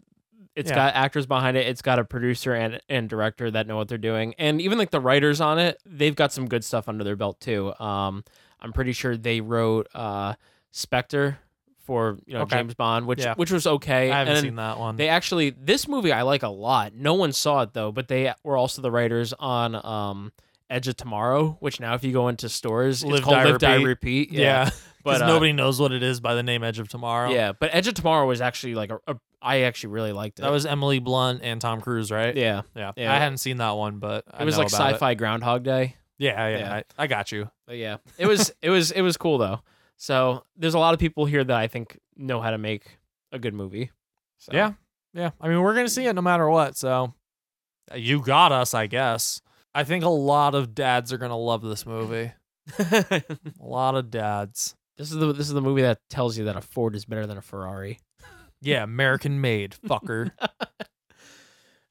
It's
Yeah.
got actors behind it. It's got a producer and and director that know what they're doing, and even like the writers on it, they've got some good stuff under their belt too. Um, I'm pretty sure they wrote uh Spectre for you know
Okay.
James Bond, which
Yeah.
which was okay.
I haven't
and
seen that one.
They actually this movie I like a lot. No one saw it though, but they were also the writers on um Edge of Tomorrow, which now if you go into stores,
Live,
it's called
Die,
Live Die
Repeat.
Repeat.
yeah,
but
because
uh,
nobody knows what it is by the name Edge of Tomorrow.
yeah, but Edge of Tomorrow was actually like a, a I actually really liked it.
that was Emily Blunt and Tom Cruise, right?
yeah.
yeah.
Yeah.
I hadn't seen that one, but I
It was
know
like
about
sci-fi Groundhog Day.
Yeah, yeah,
Yeah.
I, I got you.
But yeah, it was it was it was cool though. So there's a lot of people here that I think know how to make a good movie. So.
Yeah, yeah. I mean, we're gonna see it no matter what. So uh, you got us, I guess. I think a lot of dads are gonna love this movie. A lot of dads.
this is the this is the movie that tells you that a Ford is better than a Ferrari.
Yeah, American made, fucker.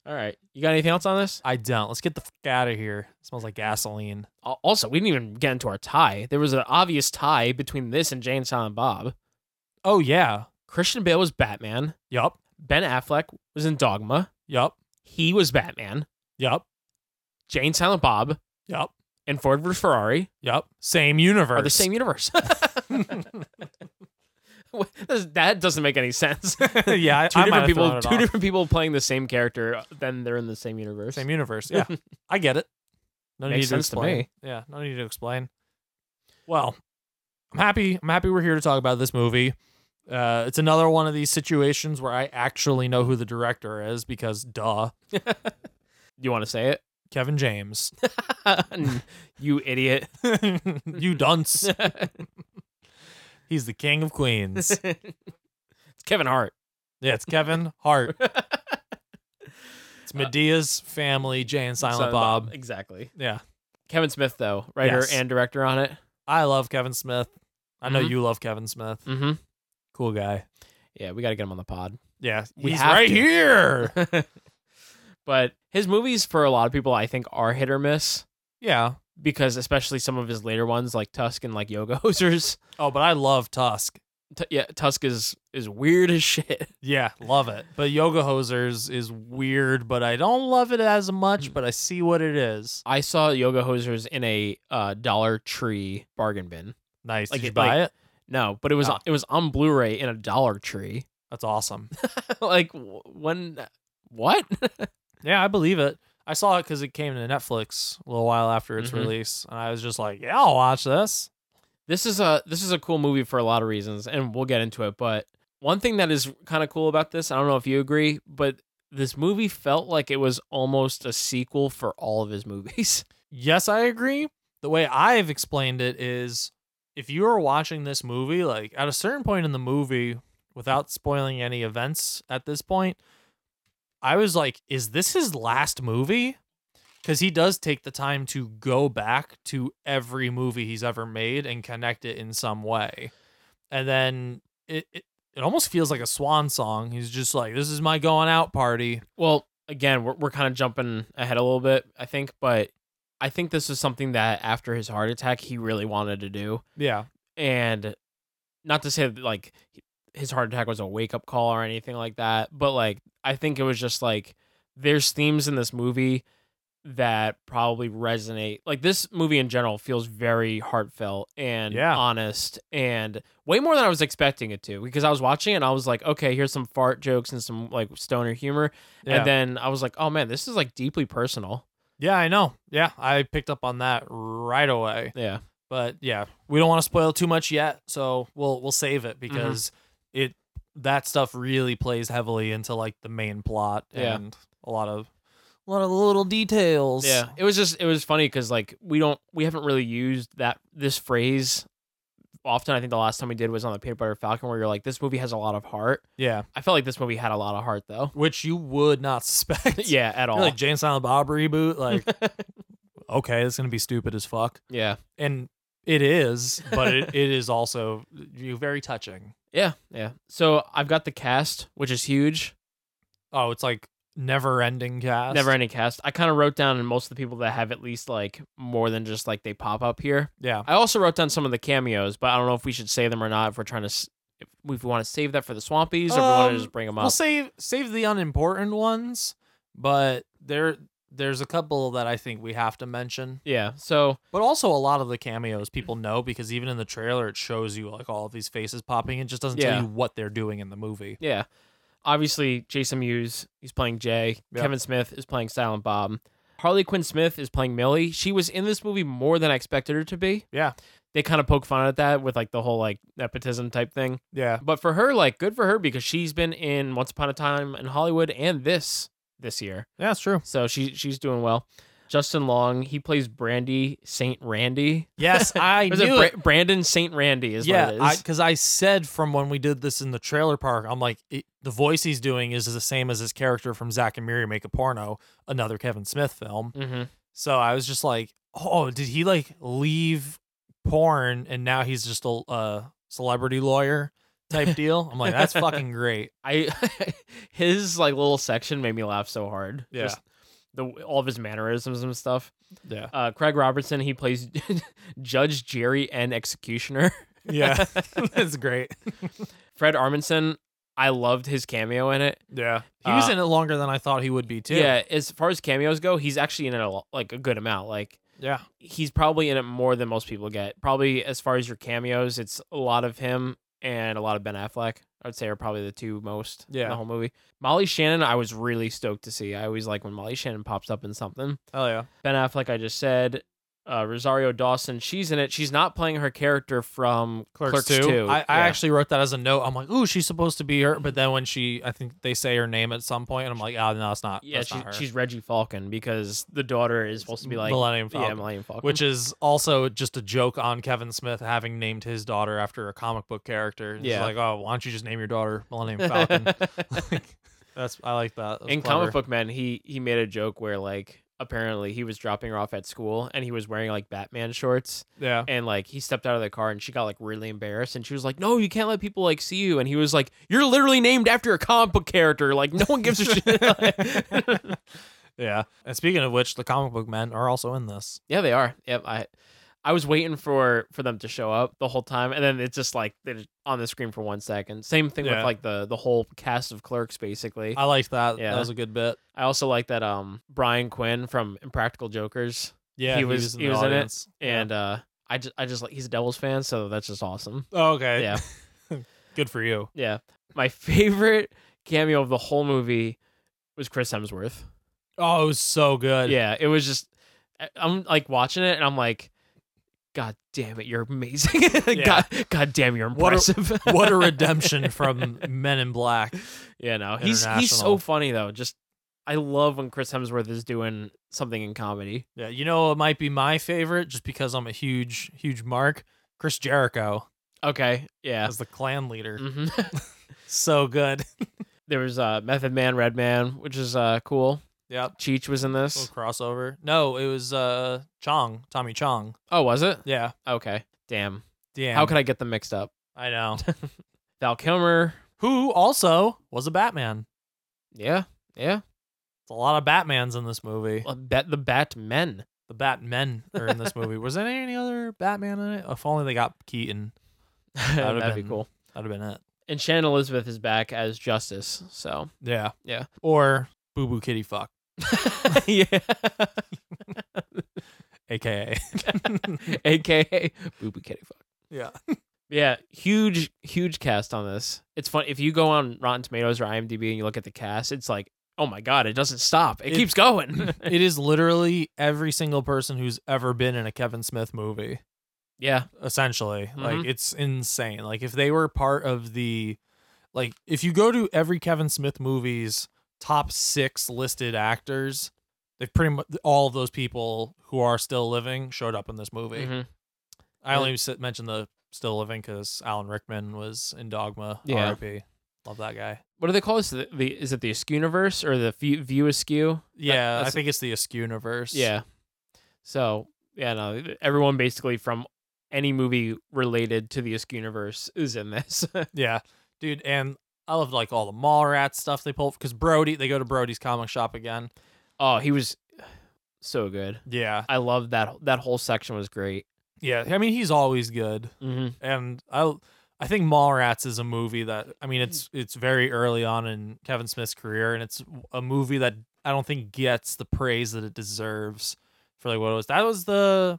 All right, you got anything else on this?
I don't. Let's get the fuck out of here. It smells like gasoline.
Al- Also, we didn't even get into our tie. There was an obvious tie between this and Jay and Silent Bob.
Oh yeah.
Christian Bale was Batman.
Yup.
Ben Affleck was in Dogma.
Yup.
He was Batman.
Yup.
Jay and Silent Bob
Yup.
and Ford vs Ferrari
Yup. Same universe.
are the same universe. What- that doesn't make any sense.
yeah, I,
two
I
different
might have
people,
thrown it
two
off.
different people playing the same character, then they're in the same universe.
Same universe. Yeah, I get it. No
Makes
need to
sense to
explain.
me.
Yeah, no need to explain. Well, I'm happy. I'm happy we're here to talk about this movie. Uh, it's another one of these situations where I actually know who the director is because, duh,
you want to say it?
Kevin James.
you idiot.
you dunce. He's the king of queens.
it's Kevin Hart.
Yeah, it's Kevin Hart. It's Madea's family, Jay and Silent, Bob.
Exactly.
Yeah,
Kevin Smith, though, writer
Yes.
and director on it.
I love Kevin Smith. I know
Mhm.
you love Kevin Smith.
Mm-hmm.
Cool guy.
Yeah, we got to get him on the pod.
Yeah,
We
he's right
to.
here.
but his movies, for a lot of people, I think are hit or miss
yeah.
Because, especially some of his later ones, like Tusk and like Yoga Hosers.
Oh, but I love Tusk.
T- yeah, Tusk is is weird as shit.
Yeah, love it. But Yoga Hosers is weird, but I don't love it as much, but I see what it is.
I saw Yoga Hosers in a uh, Dollar Tree bargain bin.
Nice.
Like
Did you buy
like-
it?
No, but it was
Oh.
it was on Blu-ray in a Dollar Tree.
That's awesome.
like when what?
yeah, I believe it. I saw it because it came to Netflix a little while after its
Mhm.
release, and I was just like, "Yeah, I'll watch this."
this is a this is a cool movie for a lot of reasons, and we'll get into it. But one thing that is kind of cool about this, I don't know if you agree, but this movie felt like it was almost a sequel for all of his movies.
Yes, I agree. The way I've explained it is if you are watching this movie, like at a certain point in the movie, without spoiling any events at this point, I was like, is this his last movie? Because he does take the time to go back to every movie he's ever made and connect it in some way. And then it, it, it almost feels like a swan song. He's just like, this is my going out party.
Well, again, we're we're kind of jumping ahead a little bit, I think, but I think this is something that after his heart attack, he really wanted to do.
Yeah.
and not to say that, like his heart attack was a wake up call or anything like that, but like I think it was just like there's themes in this movie that probably resonate. Like this movie in general feels very heartfelt and
Yeah.
honest and way more than I was expecting it to because I was watching it and I was like, okay, here's some fart jokes and some like stoner humor.
Yeah.
And then I was like, oh man, this is like deeply personal.
Yeah, I know. Yeah, I picked up on that right away.
Yeah.
But yeah, we don't want to spoil too much yet, so we'll we'll save
Mm-hmm.
it because it that stuff really plays heavily into like the main plot
Yeah.
and a lot of a lot of little details.
Yeah, it was just it was funny because like we don't we haven't really used that this phrase often. I think the last time we did was on the Peanut Butter Falcon, where you're like, this movie has a lot of heart.
Yeah.
I felt like this movie had a lot of heart though.
Which you would not suspect.
Yeah, at
You're
all.
Like Jay and Silent Bob reboot, like okay, it's gonna be stupid as fuck.
yeah,
And it is, but it, it is also you very touching.
yeah, yeah. So I've got the cast, which is huge.
Oh, it's like never ending cast.
Never ending cast. I kind of wrote down most of the people that have at least like more than just like they pop up here.
Yeah.
I also wrote down some of the cameos, but I don't know if we should say them or not. If we're trying to, s- if we want to save that for the Swampies, or if we want
Um,
to just bring them up.
We'll save save the unimportant ones, but there there's a couple that I think we have to mention.
yeah. So
But also a lot of the cameos people know because even in the trailer it shows you like all of these faces popping. It just doesn't
Yeah.
tell you what they're doing in the movie.
Yeah. Obviously, Jason Mewes, he's playing Jay.
Yep.
Kevin Smith is playing Silent Bob. Harley Quinn Smith is playing Millie. She was in this movie more than I expected her to be.
Yeah.
They kind of poke fun at that with like the whole like nepotism type thing.
Yeah.
But for her, like good for her because she's been in Once Upon a Time in Hollywood and this this year.
Yeah, it's true.
So she she's doing well. Justin Long, he plays Brandy Saint Randy.
Yes, I knew
it
it.
Brandon Saint Randy is
yeah,
what it is.
because I, said from when we did this in the trailer park, I'm like, it, the voice he's doing is the same as his character from Zack and Miri Make a Porno, another Kevin Smith film.
mm-hmm.
So I was just like, oh, did he like leave porn and now he's just a uh, celebrity lawyer type deal? I'm like, that's fucking great.
I his like little section made me laugh so hard.
Yeah.
Just the all of his mannerisms and stuff.
Yeah.
Uh, Craig Robinson, he plays Judge Jerry and Executioner.
Yeah. that's great.
Fred Armisen, I loved his cameo in it.
Yeah. He was
Uh,
in it longer than I thought he would be too.
Yeah, as far as cameos go, he's actually in it a, lo- like a good amount. Like
Yeah.
he's probably in it more than most people get. Probably as far as your cameos, it's a lot of him and a lot of Ben Affleck. I would say are probably the two most in the whole movie. Molly Shannon, I was really stoked to see. I always like when Molly Shannon pops up in something.
Oh yeah.
Ben Affleck, I just said. Uh, Rosario Dawson, she's in it. She's not playing her character from Clerks, 2.
I, I
Yeah.
actually wrote that as a note. I'm like, ooh, she's supposed to be her. But then when she, I think they say her name at some point, and I'm like, oh, no, it's not.
yeah,
that's
she,
not her.
she's Reggie Falcon because the daughter is supposed to be like
Millennium
Yeah,
Falcon.
Millennium Falcon.
Which is also just a joke on Kevin Smith having named his daughter after a comic book character. It's
Yeah.
like, oh, why don't you just name your daughter Millennium Falcon? like, that's I like that. That's
in
clever.
comic book man he he made a joke where like apparently he was dropping her off at school and he was wearing like batman shorts
Yeah.
and like he stepped out of the car and she got like really embarrassed and she was like no you can't let people like see you and he was like you're literally named after a comic book character like no one gives a shit
yeah. And speaking of which, the comic book men are also in this.
yeah they are yep i I was waiting for for them to show up the whole time, and then it's just like they're just on the screen for one second. Same thing
Yeah.
with like the the whole cast of Clerks, basically.
I liked that.
Yeah.
That was a good bit.
I also like that um Brian Quinn from Impractical Jokers.
Yeah,
he was he was in it, and uh, I just I just like he's a Devils fan, so that's just awesome.
Oh, okay.
Yeah,
Good for you.
yeah. My favorite cameo of the whole movie was Chris Hemsworth.
Oh, it was so good.
Yeah, it was just I- I'm like watching it, and I'm like. God damn it, you're amazing. God, God damn, you're
What a-
impressive.
what a redemption from Men in Black.
Yeah, no, he's he's so funny though. Just I love when Chris Hemsworth is doing something in comedy.
Yeah, you know it might be my favorite just because I'm a huge, huge mark. Chris Jericho
Okay, yeah.
as the clan leader.
hmm
So good.
there was uh, Method Man, Red Man, which is uh, cool.
Yep.
Cheech was in this.
Little crossover. No, it was uh Chong, Tommy Chong.
Oh, was it?
Yeah.
Okay. Damn.
Damn.
How could I get them mixed up?
I know.
Val Kilmer.
Who also was a Batman.
Yeah, yeah.
It's a lot of Batmans in this movie.
Uh, Bet the Batmen.
The Batmen are in this movie. Was there any other Batman in it? If only they got Keaton.
That'd,
would've
be cool.
That'd have been it.
And Shannon Elizabeth is back as Justice. So
Yeah.
yeah,
Or Boo Boo Kitty Fuck,
yeah.
aka.
AKA Boo Boo Kitty Fuck.
yeah.
Yeah, huge, huge cast on this. It's fun if you go on Rotten Tomatoes or IMDb and you look at the cast. It's like, oh my god, it doesn't stop. It,
It-
keeps going.
it is literally every single person who's ever been in a Kevin Smith movie.
yeah,
essentially like
Mhm.
it's insane like if they were part of the like if you go to every kevin smith movie's top six listed actors they've pretty much all of those people who are still living showed up in this movie
Mhm.
i only s- mentioned the still living because alan rickman was in dogma
Yeah.
rip love that guy
What do they call this? The, the is it the Askew universe or the View, view Askew?
yeah i think it's the askew universe
Yeah. So yeah, no, everyone basically from any movie related to the Askew universe is in this.
yeah dude and i love like all the mallrats stuff they pull because brody they go to brody's comic shop again
oh, he was so good.
yeah
I love that. That whole section was great.
Yeah, I mean he's always good,
hmm
and I I think Mallrats is a movie that I mean it's it's very early on in Kevin Smith's career, and it's a movie that I don't think gets the praise that it deserves for like what it was. That was the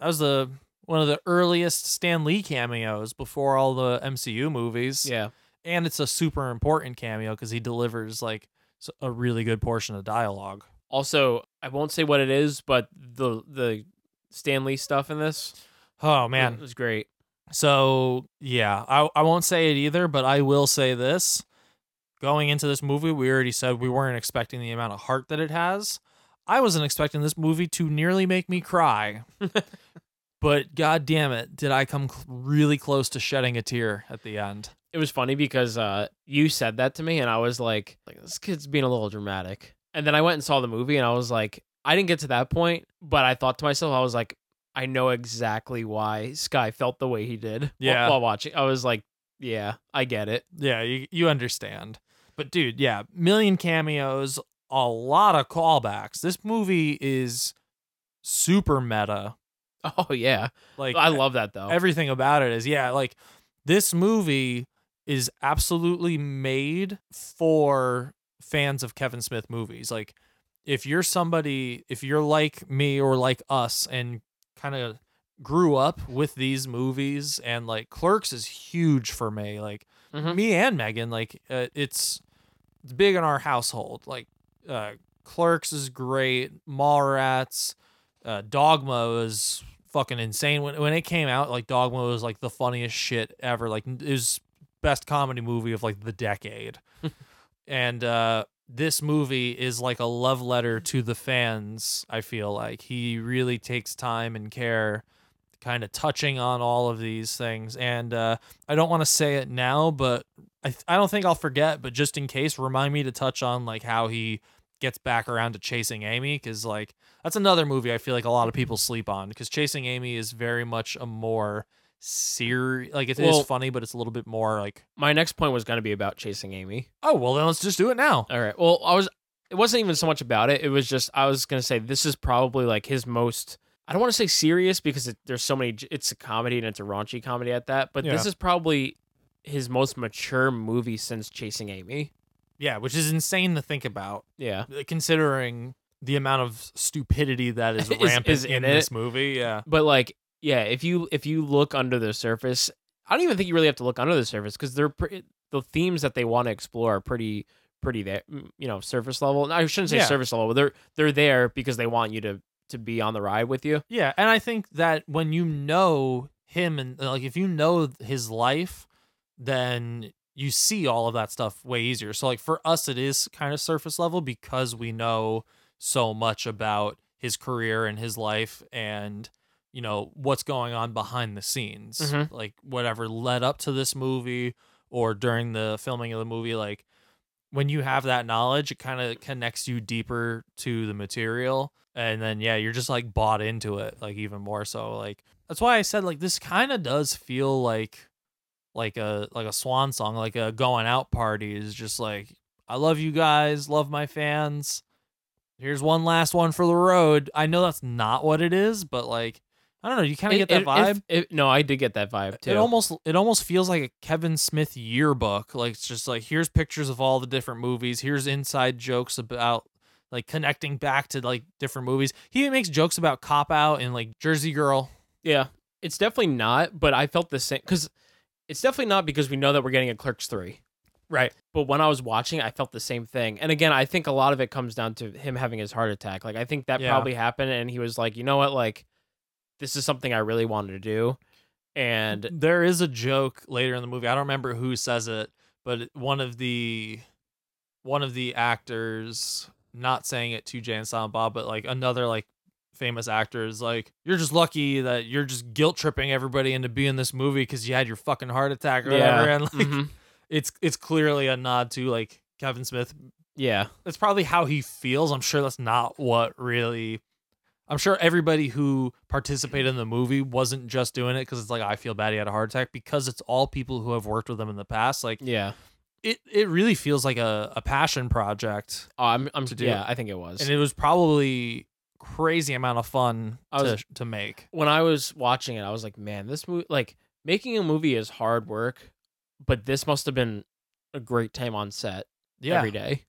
that was the one of the earliest Stan Lee cameos before all the MCU movies.
Yeah.
And it's a super important cameo because he delivers like a really good portion of dialogue.
Also, I won't say what it is, but the the Stan Lee stuff in this,
Oh
man,
man,
was great.
So yeah, I I won't say it either, but I will say this. Going into this movie, we already said we weren't expecting the amount of heart that it has. I wasn't expecting this movie to nearly make me cry. but god damn it, did I come cl- really close to shedding a tear at the end.
It was funny because uh, you said that to me, and I was like, like, this kid's being a little dramatic. And then I went and saw the movie, and I was like, I didn't get to that point, but I thought to myself, I was like, I know exactly why Sky felt the way he did.
Yeah.
While watching, I was like, yeah, I get it.
Yeah, you you understand. But dude, yeah, million cameos, a lot of callbacks. This movie is super meta.
Oh yeah,
Like
I love that though.
everything about it is yeah like this movie is absolutely made for fans of kevin smith movies like if you're somebody if you're like me or like us and kind of grew up with these movies and like clerks is huge for me like
Mhm.
me and megan like uh, it's it's big in our household like uh clerks is great mallrats uh, Dogma was fucking insane when when it came out. Like Dogma was like the funniest shit ever. Like it was best comedy movie of like the decade. and uh, this movie is like a love letter to the fans. I feel like he really takes time and care, kind of touching on all of these things. And uh, I don't want to say it now, but I th- I don't think I'll forget. But just in case, remind me to touch on like how he gets back around to chasing Amy because like that's another movie I feel like a lot of people sleep on because Chasing Amy is very much a more serious like it is
Well-
funny but it's a little bit more like
My next point was going to be about chasing Amy.
oh well then let's just do it now
All right. Well, I was. It wasn't even so much about it. It was just I was going to say this is probably like his most I don't want to say serious because it, there's so many. It's a comedy and it's a raunchy comedy at that. But this is probably his most mature movie since Chasing Amy.
Yeah, which is insane to think about,
Yeah, uh,
considering the amount of stupidity that is
Is-
rampant
is
in,
in
this movie. Yeah,
but like, yeah, if you if you look under the surface, I don't even think you really have to look under the surface because they're pre- the themes that they want to explore are pretty pretty there. mm, You know, surface level. I shouldn't say
Yeah.
surface level. But they're they're there because they want you to to be on the ride with you.
yeah, and I think that when you know him and like if you know his life, then you see all of that stuff way easier. So like for us, it is kind of surface level because we know so much about his career and his life and you know what's going on behind the scenes
Mhm.
like whatever led up to this movie or during the filming of the movie like when you have that knowledge it kind of connects you deeper to the material and then yeah you're just like bought into it like even more so like that's why i said like this kind of does feel like like a like a swan song like a going out party is just like i love you guys love my fans here's one last one for the road i know that's not what it is but like i don't know you kind of get that
it-
vibe
if- it- no, I did get that vibe too.
it almost it almost feels like a Kevin Smith yearbook. Like it's just like here's pictures of all the different movies. Here's inside jokes about like connecting back to like different movies. He even makes jokes about Cop Out and like Jersey Girl.
Yeah, it's definitely not. But I felt the same because it's definitely not because we know that we're getting a Clerks three,
Right.
But when I was watching, I felt the same thing. And again, I think a lot of it comes down to him having his heart attack. Like I think that
Yeah.
probably happened, and he was like, you know what, like this is something I really wanted to do, and
There is a joke later in the movie. I don't remember who says it, but one of the one of the actors not saying it to Jay and Silent Bob, but like another like famous actor is like, "You're just lucky that you're just guilt tripping everybody into being this movie because you had your fucking heart attack or whatever." And like,
mhm.
it's it's clearly a nod to like Kevin Smith.
yeah,
That's probably how he feels. I'm sure that's not what really. I'm sure everybody who participated in the movie wasn't just doing it because it's like I feel bad he had a heart attack because it's all people who have worked with him in the past. Like
yeah.
it, it really feels like a, a passion project,
Oh, I'm, I'm,
To do
yeah. I think it was.
and it was probably crazy amount of fun
I was-
to to make.
when I was watching it, I was like, man, this movie, like making a movie is hard work, but this must have been a great time on set
Yeah,
every day.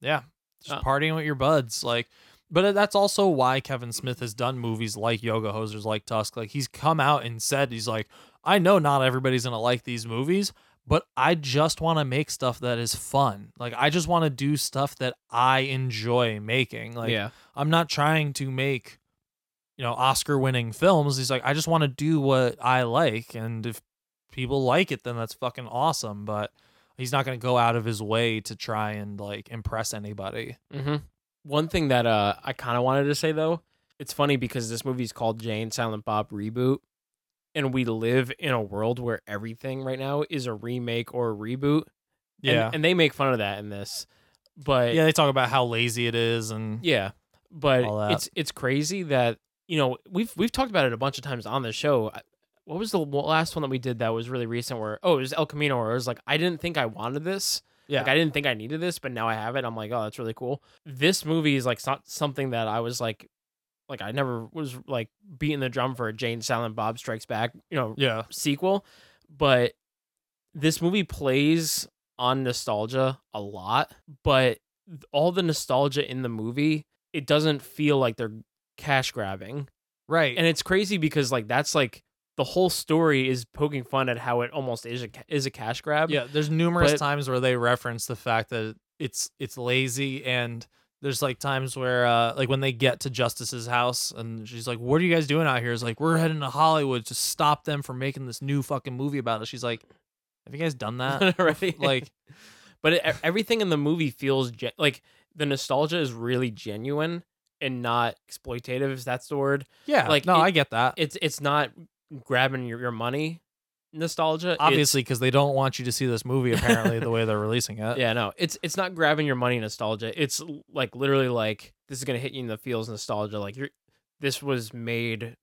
Yeah. Just
Uh,
partying with your buds. Like, but that's also why Kevin Smith has done movies like Yoga Hosers, like Tusk. Like, he's come out and said, he's like, I know not everybody's going to like these movies, but I just want to make stuff that is fun. Like, I just want to do stuff that I enjoy making. Like,
yeah,
I'm not trying to make, you know, Oscar winning films. He's like, I just want to do what I like. And if people like it, then that's fucking awesome. But he's not going to go out of his way to try and like impress anybody.
hmm One thing that uh I kind of wanted to say though, it's funny because this movie's called Jay and Silent Bob reboot, and we live in a world where everything right now is a remake or a reboot.
Yeah.
and, they make fun of that in this, but
yeah, they talk about how lazy it is and
Yeah, but it's it's crazy that you know we've we've talked about it a bunch of times on the show. What was the last one that we did that was really recent? Where oh, it was El Camino, where it was like I didn't think I wanted this.
Yeah.
Like I didn't think I needed this, but now I have it. I'm like, oh, that's really cool. This movie is like not something that I was like, like I never was like beating the drum for a Jay and Silent Bob Strikes Back, you know,
yeah.
sequel, but this movie plays on nostalgia a lot, but all the nostalgia in the movie, it doesn't feel like they're cash grabbing.
Right.
And it's crazy because like that's like the whole story is poking fun at how it almost is a is a cash grab.
yeah, there's numerous
but-
times where they reference the fact that it's it's lazy and there's like times where uh like when they get to Justice's house and she's like, What are you guys doing out here? It's like, We're heading to Hollywood to stop them from making this new fucking movie about it. She's like, Have you guys done that?
right.
like
but it, everything in the movie feels gen- like the nostalgia is really genuine and not exploitative. If that's the word.
Yeah,
Like,
no,
it-
I get that.
It's it's not grabbing your, your money nostalgia.
Obviously, because they don't want you to see this movie. Apparently, the way they're releasing it.
yeah, no, it's it's not grabbing your money nostalgia. It's like literally like this is gonna hit you in the feels nostalgia. Like you're this was made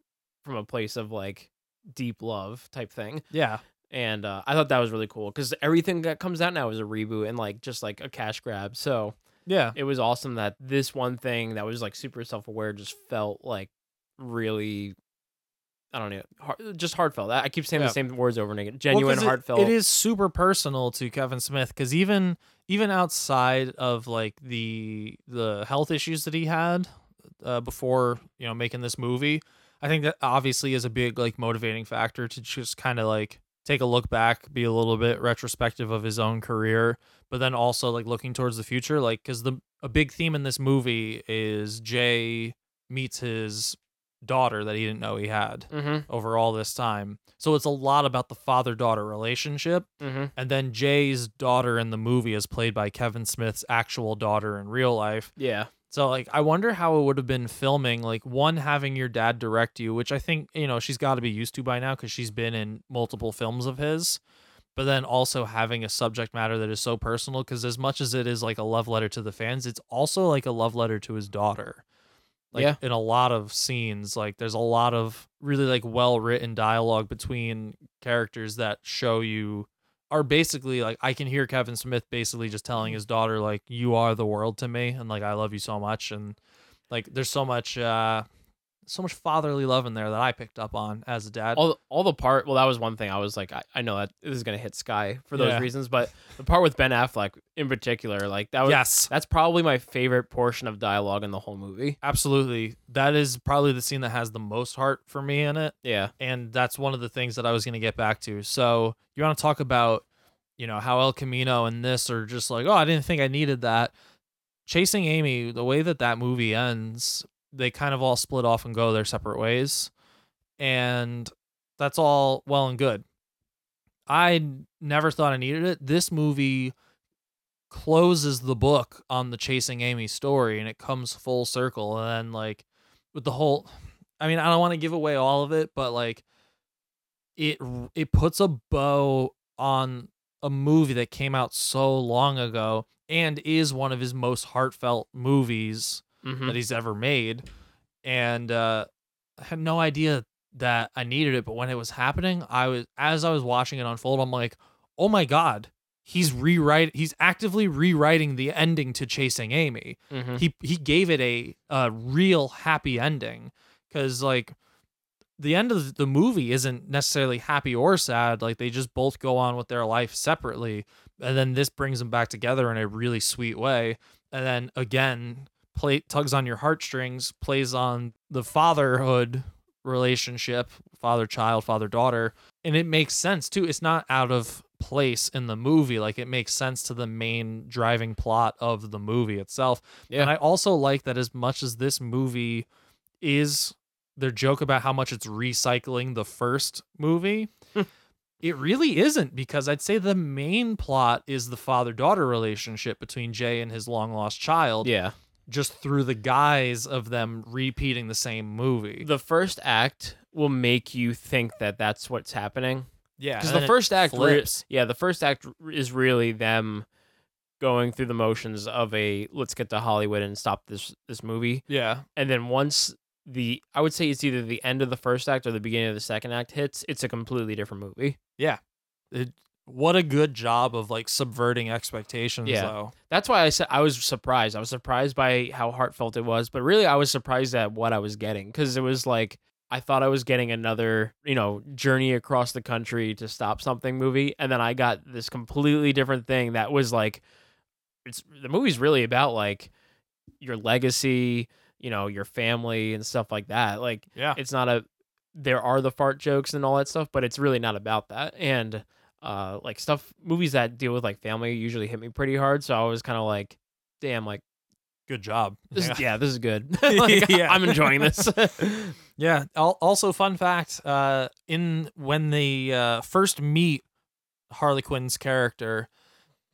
from a place of like deep love type thing.
yeah,
And uh, I thought that was really cool because everything that comes out now is a reboot and like just like a cash grab. So
yeah.
it was awesome that this one thing that was like super self aware just felt like really I don't know, hard, just heartfelt. I keep saying
Yeah.
the same words over and again.
Well,
Genuine,
it-
heartfelt.
It is super personal to Kevin Smith because even even outside of like the the health issues that he had uh, before you know making this movie, I think that obviously is a big like motivating factor to just kind of like take a look back, be a little bit retrospective of his own career, but then also like looking towards the future, like because the a big theme in this movie is Jay meets his daughter that he didn't know he had
Mhm.
over all this time. So it's a lot about the father daughter relationship.
Mhm.
And then Jay's daughter in the movie is played by Kevin Smith's actual daughter in real life.
yeah.
So like I wonder how it would have been filming like one having your dad direct you, which I think, you know, she's got to be used to by now cuz she's been in multiple films of his. But then also having a subject matter that is so personal cuz as much as it is like a love letter to the fans, it's also like a love letter to his daughter. Like
Yeah.
in a lot of scenes, like there's a lot of really like well written dialogue between characters that show you are basically like I can hear Kevin Smith basically just telling his daughter like you are the world to me and like I love you so much and like there's so much uh so much fatherly love in there that I picked up on as a dad.
all all the part well that was one thing i was like i, I know that this is gonna hit sky for those
Yeah.
reasons but the part with ben affleck in particular like that was
yes.
that's probably my favorite portion of dialogue in the whole movie
Absolutely. That is probably the scene that has the most heart for me in it.
yeah
and that's one of the things that I was going to get back to. So you want to talk about, you know, how El Camino and this are just like, oh, I didn't think I needed that. Chasing Amy, the way that that movie ends, they kind of all split off and go their separate ways, and that's all well and good. I never thought I needed it. This movie closes the book on the Chasing Amy story, and it comes full circle, and then like with the whole I mean, I don't want to give away all of it, but like it it puts a bow on a movie that came out so long ago and is one of his most heartfelt movies
Mhm.
that he's ever made. And uh I had no idea that I needed it, but when it was happening, I was as I was watching it unfold, I'm like, "Oh my god, he's rewrite he's actively rewriting the ending to Chasing Amy."
Mhm.
He he gave it a a real happy ending cuz like the end of the movie isn't necessarily happy or sad, like they just both go on with their life separately. And then this brings them back together in a really sweet way. And then again, play tugs on your heartstrings, plays on the fatherhood relationship, father child, father daughter, and it makes sense too. It's not out of place in the movie. Like it makes sense to the main driving plot of the movie itself.
Yeah.
And I also like that as much as this movie is their joke about how much it's recycling the first movie. Hmm. it really isn't because I'd say the main plot is the father daughter relationship between Jay and his long lost child
yeah
just through the guise of them repeating the same movie.
the first act will make you think that that's what's happening.
Yeah,
because the first act re- yeah the first act is really them going through the motions of a let's get to hollywood and stop this this movie.
Yeah,
and then once the i would say it's either the end of the first act or the beginning of the second act hits it's a completely different movie.
It, what a good job of like subverting expectations.
Yeah.
though.
that's why i said i was surprised i was surprised by how heartfelt it was but really i was surprised at what i was getting because it was like i thought i was getting another you know journey across the country to stop something movie and then i got this completely different thing that was like it's the movie's really about like your legacy you know your family and stuff like that like
Yeah,
it's not a there are the fart jokes and all that stuff but it's really not about that and uh like stuff movies that deal with like family usually hit me pretty hard so i was kind of like damn like
good job.
this
yeah.
is, yeah this is good like,
Yeah.
i'm enjoying this
Yeah. Also, fun fact: uh, in when they uh, first meet Harley Quinn's character,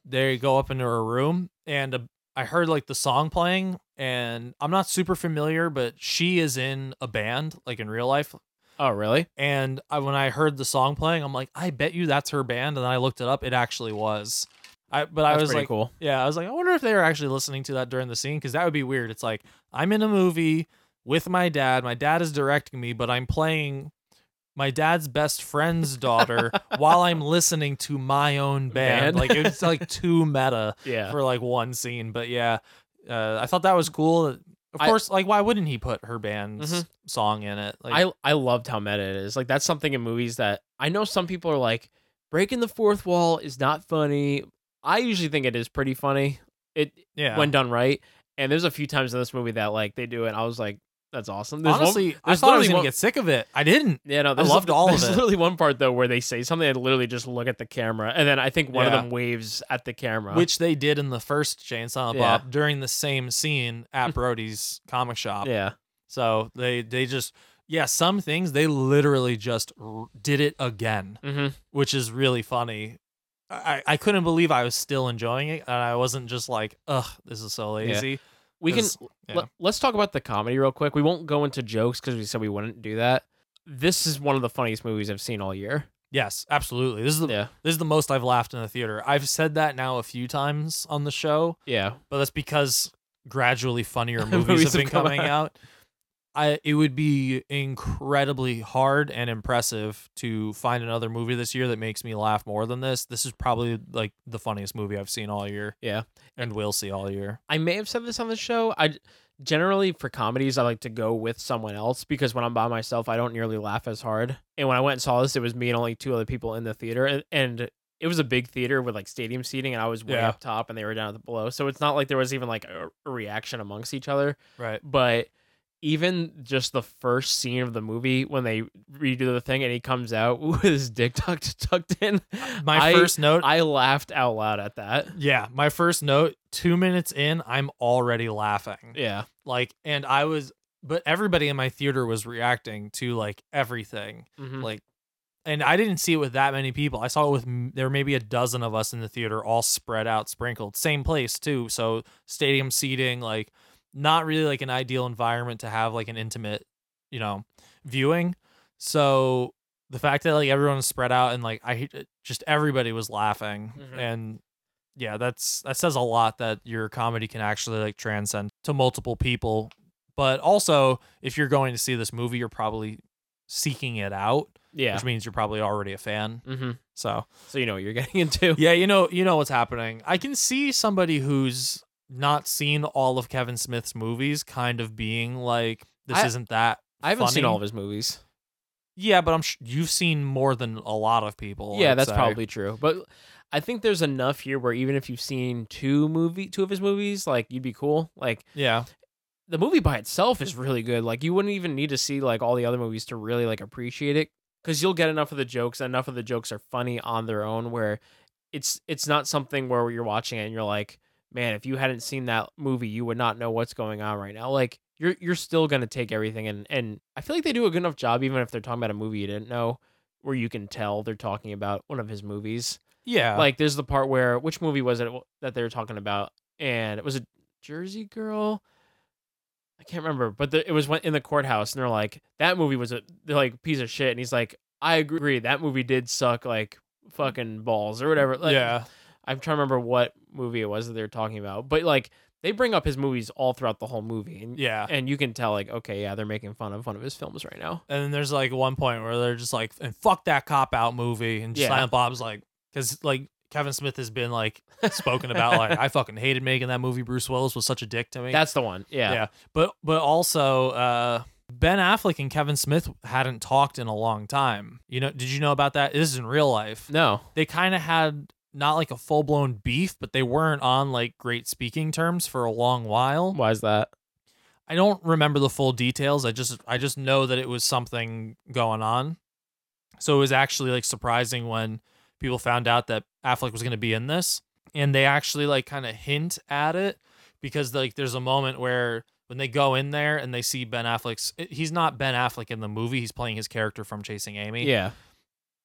they go up into her room, and uh, I heard like the song playing, and I'm not super familiar, but she is in a band, like in real life.
Oh really
And I, when I heard the song playing, I'm like, I bet you that's her band. And then I looked it up; it actually was. I but I was like,
cool.
yeah, I was like, I wonder if they were actually listening to that during the scene because that would be weird. It's like I'm in a movie with my dad. My dad is directing me, but I'm playing my dad's best friend's daughter while I'm listening to my own band.
Band.
Like it's like too meta
yeah
for like one scene. But yeah, uh, I thought that was cool. Of
I-
course, like why wouldn't he put her band's
Mhm.
song in it? Like,
I I loved how meta it is. Like that's something in movies that I know some people are like breaking the fourth wall is not funny. I usually think it is pretty funny. It
yeah.
when done right. And there's a few times in this movie that like they do it. And I was like, that's awesome. There's one-
Honestly, I thought I was gonna
one-
get sick of it. I didn't.
Yeah, no, there's,
loved all of it.
there's literally one part though where they say something and literally just look at the camera, and then I think one
Yeah.
of them waves at the camera.
Which they did in the first Silent
Yeah.
Bob during the same scene at Brody's comic shop.
yeah,
So they they just yeah, some things they literally just r- did it again,
hmm
which is really funny. I, I couldn't believe I was still enjoying it, and I wasn't just like, ugh, this is so lazy.
We can
yeah.
let, let's talk about the comedy real quick. We won't go into jokes because we said we wouldn't do that. This is one of the funniest movies I've seen all year.
Yes, absolutely. This is the
Yeah,
this is the most I've laughed in the theater. I've said that now a few times on the show,
yeah,
but that's because gradually funnier movies,
Movies
have been coming
out.
out. I it would be incredibly hard and impressive to find another movie this year that makes me laugh more than this. This is probably like the funniest movie I've seen all year
yeah.
and will see all year.
I may have said this on the show. I generally for comedies I like to go with someone else because when I'm by myself I don't nearly laugh as hard. And when I went and saw this, it was me and only two other people in the theater, and, and it was a big theater with like stadium seating, and I was way
Yeah.
up top and they were down at the below. So it's not like there was even like a, a reaction amongst each other.
Right.
But even just the first scene of the movie when they redo the thing and he comes out with his dick tucked tucked in,
My
I-
first note
I laughed out loud at that.
Yeah, my first note, 2 minutes in, I'm already laughing.
Yeah.
Like and I was but everybody in my theater was reacting to like everything.
Mhm.
Like and I didn't see it with that many people. I saw it with there were maybe a dozen of us in the theater all spread out sprinkled. Same place too. So stadium seating like not really like an ideal environment to have like an intimate, you know, viewing. So the fact that like everyone was spread out and like I just everybody was laughing
Mhm.
and yeah, that's that says a lot that your comedy can actually like transcend to multiple people. But also, if you're going to see this movie, you're probably seeking it out,
Yeah.
which means you're probably already a fan.
Mm-hmm.
So
So you know what you're getting into.
yeah, you know, you know what's happening. I can see somebody who's not seen all of Kevin Smith's movies kind of being like, this
I-
isn't that.
I haven't seen all of his movies.
Yeah, but I'm sh- you've seen more than a lot of people.
yeah,
I'd
that's
say.
probably true. But I think there's enough here where even if you've seen two movie two of his movies, like you'd be cool. Like
yeah.
the movie by itself is really good. Like you wouldn't even need to see like all the other movies to really like appreciate it because you'll get enough of the jokes. Enough of the jokes are funny on their own. Where it's it's not something where you're watching it and you're like, man, if you hadn't seen that movie, you would not know what's going on right now. Like you're you're still gonna take everything and and I feel like they do a good enough job, even if they're talking about a movie you didn't know, where you can tell they're talking about one of his movies.
Yeah.
Like there's the part where which movie was it that they were talking about, and it was a Jersey Girl. I can't remember, but the, it was when, in the courthouse, and they're like, "That movie was a they're like piece of shit," and he's like, "I agree, that movie did suck like fucking balls or whatever." Like,
yeah.
I'm trying to remember what movie it was that they were talking about, but like they bring up his movies all throughout the whole movie, and
Yeah.
and you can tell like, okay, yeah, they're making fun of one of his films right now.
And then there's like one point where they're just like, and fuck that cop out movie. And
Yeah.
Silent Bob's like, because like Kevin Smith has been like spoken about, like, I fucking hated making that movie. Bruce Willis was such a dick to me.
That's the one, yeah,
yeah. But, but also, uh, Ben Affleck and Kevin Smith hadn't talked in a long time. You know, did you know about that? This is in real life.
No,
They kind of had not like a full blown beef, but they weren't on like great speaking terms for a long while.
why is that?
I don't remember the full details. I just I just know that it was something going on. So it was actually like surprising when people found out that Affleck was going to be in this and they actually like kind of hint at it because like there's a moment where when they go in there and they see Ben Affleck's eh, he's not Ben Affleck in the movie, he's playing his character from Chasing Amy
Yeah,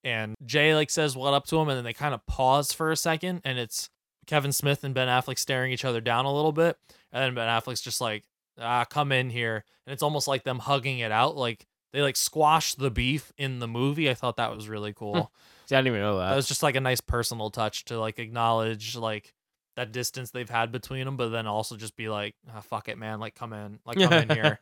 and Jay like says what up to him, and then they kind of pause for a second, and it's Kevin Smith and Ben Affleck staring each other down a little bit, and then Ben Affleck's just like, ah, come in here, and it's almost like them hugging it out, like they like squash the beef in the movie. I thought that was really cool.
See, I didn't even know that.
that was just like a nice personal touch to like acknowledge like that distance they've had between them, but then also just be like, ah, fuck it, man, like come in, like come in here.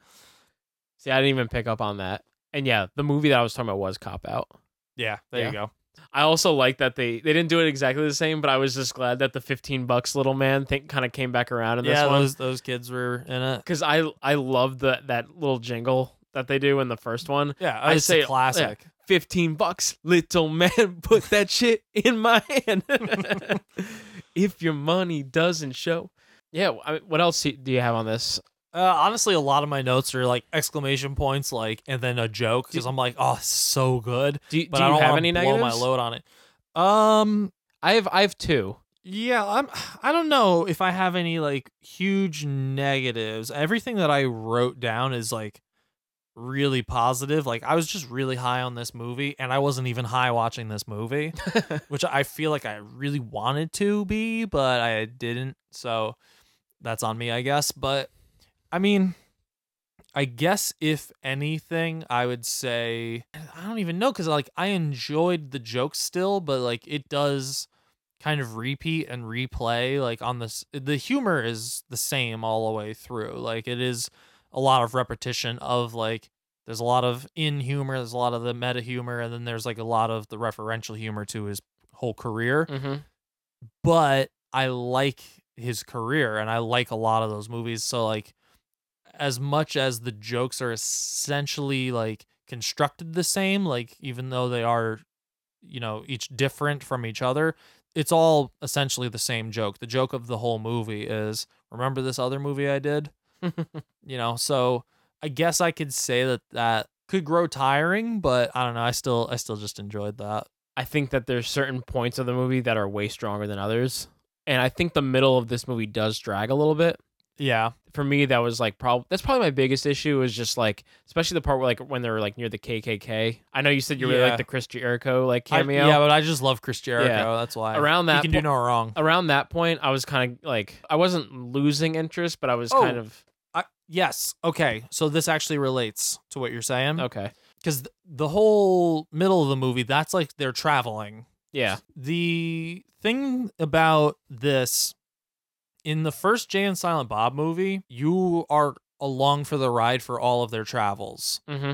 See, I didn't even pick up on that. And yeah, the movie that I was talking about was Cop Out.
Yeah, there
Yeah.
you go.
I also like that they they didn't do it exactly the same, but I was just glad that the 15 bucks little man thing kind of came back around in
yeah,
this one
those those kids were in it.
because I I love the that little jingle that they do in the first one.
Yeah,
I
it's
say oh,
a classic.
yeah, 15 bucks, little man, put that shit in my hand. if your money doesn't show. Yeah, I mean, what else do you have on this?
Uh, honestly, a lot of my notes are like exclamation points, like and then a joke because I'm like, oh, so good.
Do you,
But
do
I
you
don't
have
wanna
any
blow
negatives?
my load on it. Um,
I have I have two.
yeah, I'm. I don't know if I have any like huge negatives. Everything that I wrote down is like really positive. Like I was just really high on this movie, and I wasn't even high watching this movie, which I feel like I really wanted to be, but I didn't. So that's on me, I guess. But I mean, I guess if anything, I would say I don't even know because like I enjoyed the jokes still, but like it does kind of repeat and replay like on this the humor is the same all the way through like it is a lot of repetition of like there's a lot of in humor there's a lot of the meta humor and then there's like a lot of the referential humor to his whole career
Mm-hmm.
but I like his career and I like a lot of those movies. So like as much as the jokes are essentially like constructed the same, like even though they are, you know, each different from each other, it's all essentially the same joke. The joke of the whole movie is remember this other movie I did? you know, so I guess I could say that that could grow tiring, but I don't know. I still I still just enjoyed that.
I think that there's certain points of the movie that are way stronger than others. And I think the middle of this movie does drag a little bit.
Yeah.
For me, that was like probably that's probably my biggest issue is just like especially the part where like when they're like near the KKK. I know you said you really
Yeah.
like the Chris Jericho like
I-
cameo.
yeah, but I just love Chris Jericho.
Yeah.
That's why.
Around
that
that
can do no wrong.
Around that point, I was kind of like I wasn't losing interest, but I was
Oh.
kind of
I, yes. Okay. So this actually relates to what you're saying.
okay.
Because the whole middle of the movie, that's like they're traveling.
Yeah.
The thing about this in the first Jay and Silent Bob movie, you are along for the ride for all of their travels.
Mm-hmm.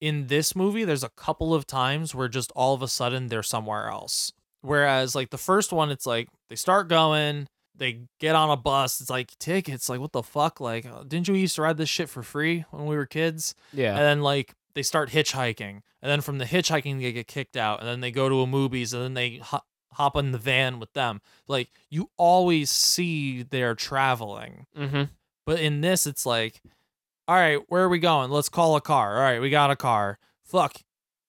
in this movie, there's a couple of times where just all of a sudden they're somewhere else. Whereas like the first one, it's like they start going, they get on a bus, it's like tickets, like what the fuck? Like, uh, didn't you used to ride this shit for free when we were kids?
Yeah.
And then like they start hitchhiking, and then from the hitchhiking they get kicked out, and then they go to a movies, and then they hop in the van with them. Like you always see they're traveling.
mm-hmm.
But in this, it's like, all right, where are we going? Let's call a car. All right, we got a car. Fuck,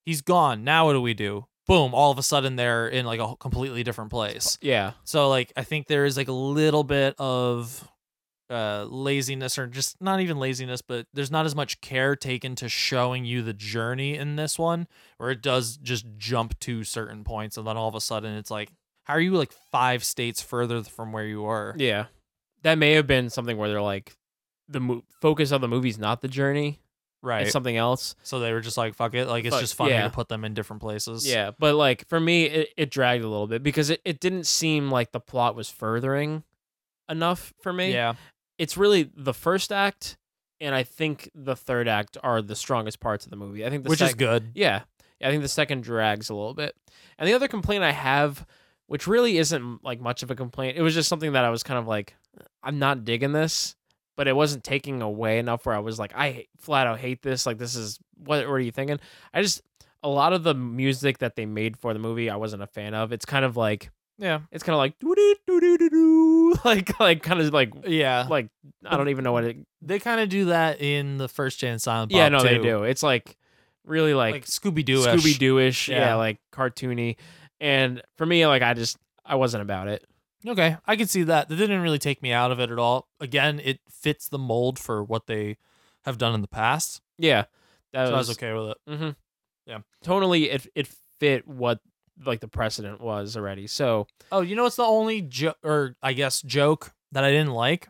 he's gone. Now what do we do? Boom! All of a sudden, they're in like a completely different place.
Yeah.
So like, I think there is like a little bit of uh laziness or just not even laziness but there's not as much care taken to showing you the journey in this one where it does just jump to certain points and then all of a sudden it's like how are you like five states further from where you were
Yeah. That may have been something where they're like the mo- focus of the movie's not the journey,
right
it's something else.
So they were just like, fuck it. Like, it's
Fuck,
just funny
yeah.
to put them in different places.
Yeah, but like for me, it, it dragged a little bit because it, it didn't seem like the plot was furthering enough for me.
Yeah.
It's really the first act and I think the third act are the strongest parts of the movie. I think the
Which is good.
Yeah. I think the second drags a little bit. And the other complaint I have, which really isn't like much of a complaint, it was just something that I was kind of like, I'm not digging this, but it wasn't taking away enough where I was like, I flat out hate this. Like, this is what, what are you thinking? I just, a lot of the music that they made for the movie, I wasn't a fan of. It's kind of like,
Yeah.
it's kind of like, doo doo doo doo doo doo, like, like kind of like,
Yeah.
like, I don't even know what it,
They kind of do that in the first and Silent Bob.
yeah, no, they
too.
do. It's like really like,
Like Scooby Doo.
Scooby Doo-ish, yeah.
Yeah.
like cartoony. And for me, like I just I wasn't about it.
Okay. I can see that. That didn't really take me out of it at all. Again, it fits the mold for what they have done in the past.
Yeah, that
so I
was
okay with it.
hmm
Yeah.
totally. It it fit what like the precedent was already. So
Oh, you know what's the only joke, or I guess joke that I didn't like?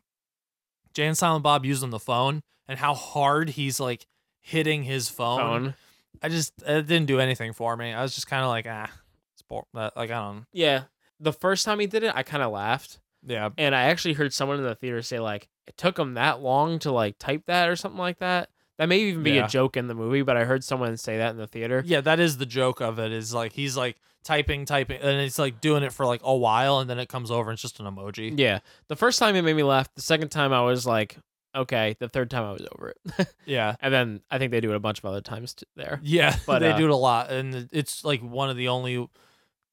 Jay and Silent Bob using the phone and how hard he's like hitting his phone.
phone.
I just it didn't do anything for me. I was just kind of like ah, sport. Like I don't.
Yeah, the first time he did it, I kind of laughed,
Yeah.
and I actually heard someone in the theater say like it took him that long to like type that or something like that. That may even be
Yeah.
a joke in the movie, but I heard someone say that in the theater.
Yeah, that is the joke of it. Is like he's like typing, typing, and it's like doing it for like a while, and then it comes over and it's just an emoji.
Yeah. The first time it made me laugh. The second time I was like, okay. The third time I was over it.
Yeah,
and then I think they do it a bunch of other times t- there.
yeah,
But,
they
uh,
do it a lot, and it's like one of the only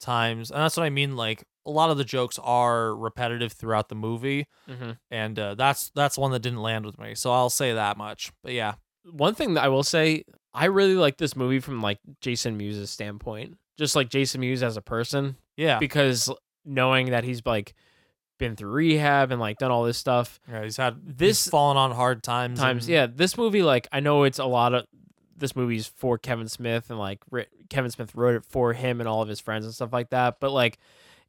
times, and that's what I mean. Like a lot of the jokes are repetitive throughout the movie,
Mm-hmm.
and uh, that's that's one that didn't land with me. So I'll say that much. But yeah,
One thing that I will say, I really like this movie from like Jason Mewes' standpoint. Just like Jason Mewes as a person,
yeah,
because knowing that he's like been through rehab and like done all this stuff
yeah. He's had
This-
this fallen on hard times.
times.
and-
Yeah, this movie, like I know it's a lot of this movie's for Kevin Smith and like Kevin Smith wrote it for him and all of his friends and stuff like that. But like,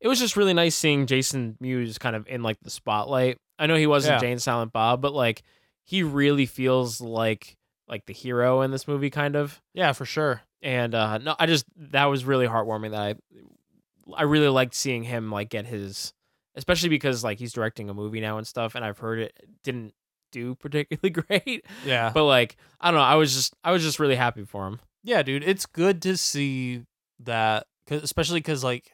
it was just really nice seeing Jason Mewes kind of in like the spotlight. I know he wasn't
Yeah.
Jay and Silent Bob, but like he really feels like like the hero in this movie, kind of.
yeah, for sure.
And uh no, I just that was really heartwarming. That I I really liked seeing him like get his, especially because like he's directing a movie now and stuff, and I've heard it didn't do particularly great.
Yeah,
But like I don't know, I was just I was just really happy for him.
Yeah, dude, it's good to see that, 'cause- especially because like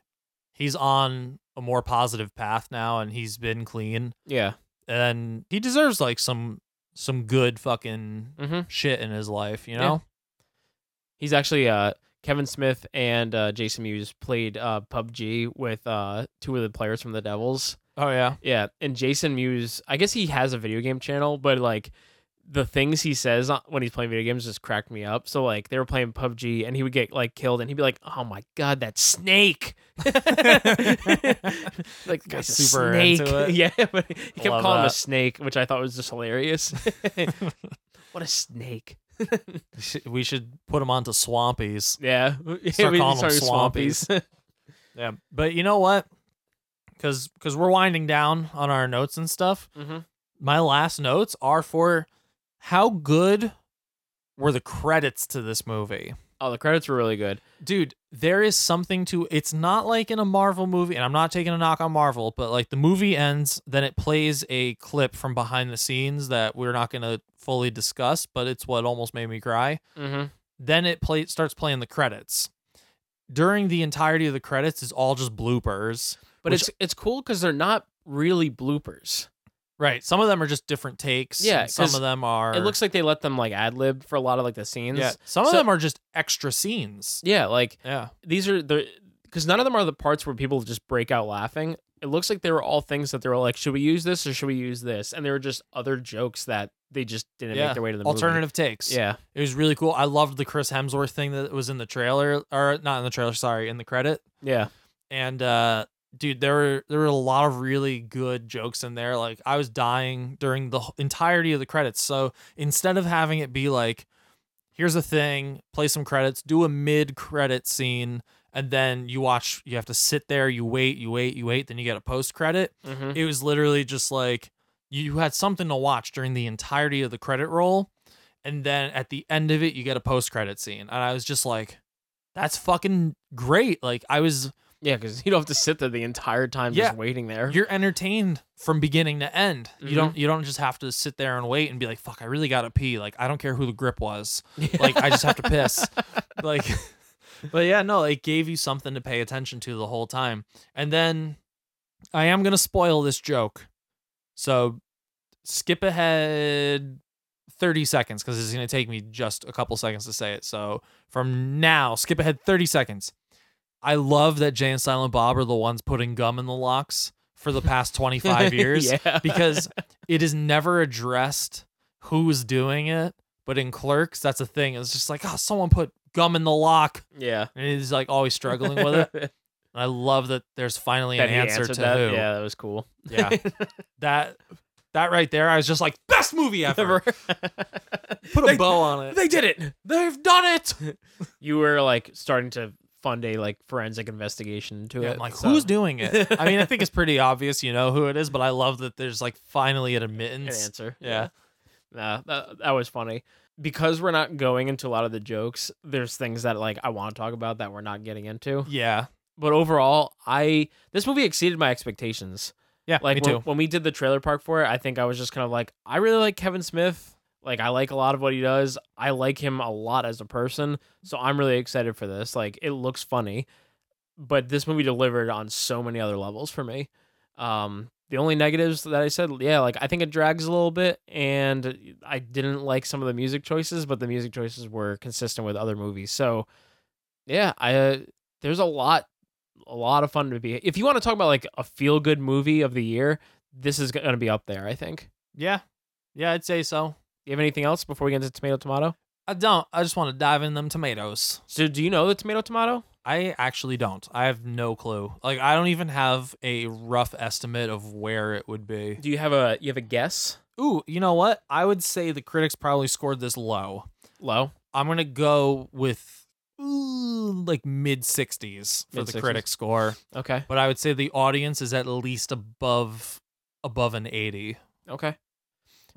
he's on a more positive path now, and he's been clean,
Yeah.
and he deserves like some some good fucking
Mm-hmm.
shit in his life, you
Yeah. He's actually uh Kevin Smith and uh, Jason Mewes played uh, PUBG with uh, two of the players from the Devils.
Oh yeah,
Yeah, and Jason Mewes, I guess he has a video game channel, but like the things he says when he's playing video games just cracked me up. So like they were playing PUBG and he would get like killed and he'd be like, "Oh my god, that snake!" like guy's
super
snake.
into it.
Yeah, but he kept
Love
calling him a snake, which I thought was just hilarious. what a snake!
We should- put him onto Swampies.
Yeah,
Start
We
calling them
started
swampies. Yeah, but you know what? Because because we're winding down on our notes and stuff.
Mhm.
My last notes are for how good were the credits to this movie.
Oh, the credits were really good.
dude there is something to it's not like in a marvel movie and i'm not taking a knock on marvel but like the movie ends then it plays a clip from behind the scenes that we're not going to fully discuss but it's what almost made me cry
Mm-hmm.
then it play starts playing the credits during the entirety of the credits is all just bloopers
But
which-
it's it's cool because they're not really bloopers.
Right some of them are just different takes
Yeah,
and some
'cause
of them are
It looks like they let them like ad lib for a lot of like the scenes.
yeah some of
So-
them are just extra scenes
Yeah, like
yeah
these are the because none of them are the parts where people just break out laughing. It looks like they were all things that they were like, should we use this or should we use this? And they were just other jokes that they just didn't
yeah
make their way to the
alternative takes
movie. Yeah,
It was really cool. I loved the Chris Hemsworth thing that was in the trailer, or not in the trailer. Sorry, in the credit.
yeah,
And uh, dude, there were there were a lot of really good jokes in there. Like I was dying during the entirety of the credits. So instead of having it be like, here's a thing, play some credits, do a mid credit scene, and then you watch. You have to sit there, you wait, you wait, you wait, then you get a post credit.
Mhm.
It was literally just like you had something to watch during the entirety of the credit roll, and then at the end of it, you get a post credit scene, and I was just like, "That's fucking great!" Like I was,
yeah. Because you don't have to sit there the entire time
Yeah.
just waiting there.
you're entertained from beginning to end. You don't, mm-hmm. you don't just have to sit there and wait and be like, "Fuck, I really gotta pee." Like I don't care who the grip was. Like I just have to piss. like, but yeah, no, it gave you something to pay attention to the whole time. And then I am gonna spoil this joke, so skip ahead thirty seconds because it's gonna take me just a couple seconds to say it. So from now, skip ahead thirty seconds. I love that Jay and Silent Bob are the ones putting gum in the locks for the past twenty five years
yeah,
because it is never addressed who's doing it. But in Clerks, that's a thing. It's just like, oh, someone put gum in the lock,
yeah.
and he's like always struggling with it. And I love that there's finally
That
an answer to
that.
who.
Yeah, that was cool.
Yeah. that that right there, I was just like, best movie ever. Put a
They-
bow on it.
They did it. They've done it. you were like starting to fund a like forensic investigation into
Yeah,
it.
I'm like,
so-
who's doing it? I mean, I think it's pretty obvious, you know who it is, but I love that there's like finally an
an
admittance.
answer?
Yeah.
Nah, that, that was funny. Because we're not going into a lot of the jokes, there's things that like I want to talk about that we're not getting into.
Yeah.
But overall, I this movie exceeded my expectations.
Yeah.
Like
me
when,
too.
when we did the trailer park for it, I think I was just kind of like, I really like Kevin Smith. Like I like a lot of what he does. I like him a lot as a person. So I'm really excited for this. Like it looks funny, but this movie delivered on so many other levels for me. Um the only negatives that I said, yeah, like I think it drags a little bit and I didn't like some of the music choices, but the music choices were consistent with other movies. So yeah, I uh, there's a lot a lot of fun to be. If you want to talk about like a feel good movie of the year, this is going to be up there, I think.
Yeah. Yeah, I'd say so.
You have anything else before we get into tomato tomato?
I don't. I just want to dive in them tomatoes.
So, do you know the tomato tomato?
I actually don't. I have no clue. Like I don't even have a rough estimate of where it would be.
Do you have a you have a guess?
Ooh, you know what? I would say the critics probably scored this low.
Low.
I'm gonna go with ooh, like mid 60s for the
Mid-60s?
critic score,
Okay.
but I would say the audience is at least above above an 80.
Okay.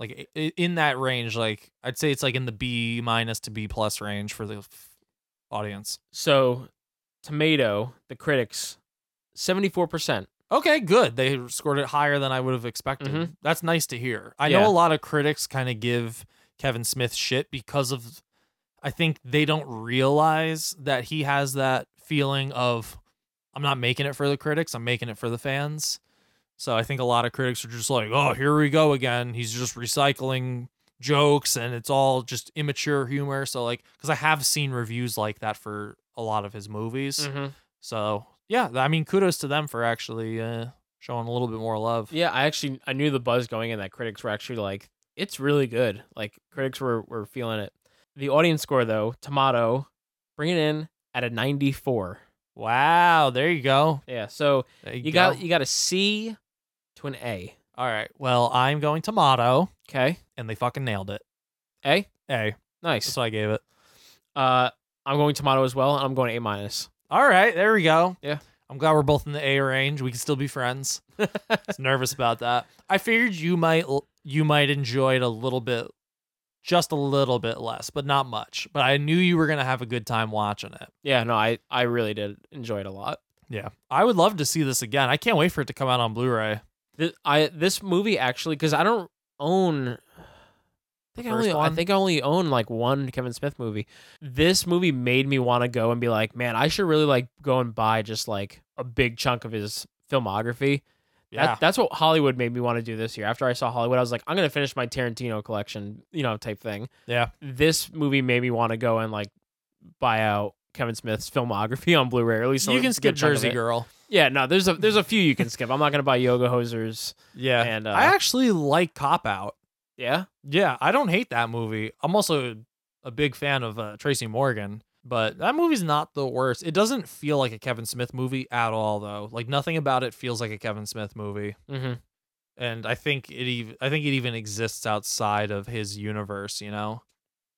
Like in that range. Like I'd say it's like in the B minus to B plus range for the f- audience.
So, tomato, the critics, seventy four percent.
Okay, good. They scored it higher than I would have expected.
Mhm.
That's nice to hear. I
Yeah.
know a lot of critics kind of give Kevin Smith shit because of I think they don't realize that he has that feeling of I'm not making it for the critics, I'm making it for the fans. So I think a lot of critics are just like, "Oh, here we go again. He's just recycling jokes and it's all just immature humor." So like cuz I have seen reviews like that for a lot of his movies.
Mm-hmm.
So yeah, I mean, kudos to them for actually uh, showing a little bit more love.
Yeah, I actually I knew the buzz going in that critics were actually like it's really good. Like critics were were feeling it. The audience score though, tomato, bring it in at a ninety four.
Wow, there you go.
Yeah, so
There
you got you got a C to an A.
All right. Well, I'm going to tomato,
Okay,
and they fucking nailed it.
A,
A.
nice.
That's what I gave it.
Uh, I'm going to tomato as well, and I'm going A minus.
All right, there we go.
Yeah.
I'm glad we're both in the A range. We can still be friends. I was nervous about that. I figured you might you might enjoy it a little bit, just a little bit less, but not much. But I knew you were gonna have a good time watching it.
Yeah, no, I I really did enjoy it a lot.
Yeah, I would love to see this again. I can't wait for it to come out on Blu-ray.
This, I this movie actually because I don't own. I think I only I think I only own like one Kevin Smith movie. This movie made me want to go and be like, man, I should really like go and buy just like a big chunk of his filmography.
Yeah,
That, that's what Hollywood made me want to do this year. After I saw Hollywood, I was like, I'm gonna finish my Tarantino collection, you know, type thing.
yeah.
This movie made me want to go and like buy out Kevin Smith's filmography on Blu-ray, at least
You can skip Jersey. Girl.
Yeah, no, there's a there's a few you can skip. I'm not gonna buy Yoga Hosers.
Yeah,
And, uh,
I actually like Cop Out.
Yeah,
Yeah, I don't hate that movie. I'm also a big fan of uh, Tracy Morgan, but that movie's not the worst. It doesn't feel like a Kevin Smith movie at all, though. Like nothing about it feels like a Kevin Smith movie,
mm-hmm.
and I think it even I think it even exists outside of his universe. You know,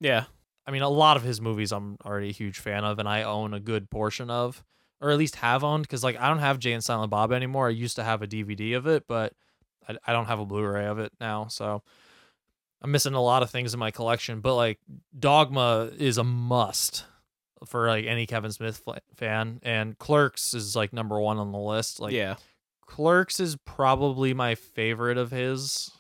yeah,
I mean, a lot of his movies I'm already a huge fan of, and I own a good portion of, or at least have owned, because like I don't have Jay and Silent Bob anymore. I used to have a DVD of it, but I, I don't have a Blu-ray of it now, so I'm missing a lot of things in my collection. But like Dogma is a must for like any Kevin Smith fan, and Clerks is like number one on the list. Like
yeah.
Clerks is probably my favorite of his,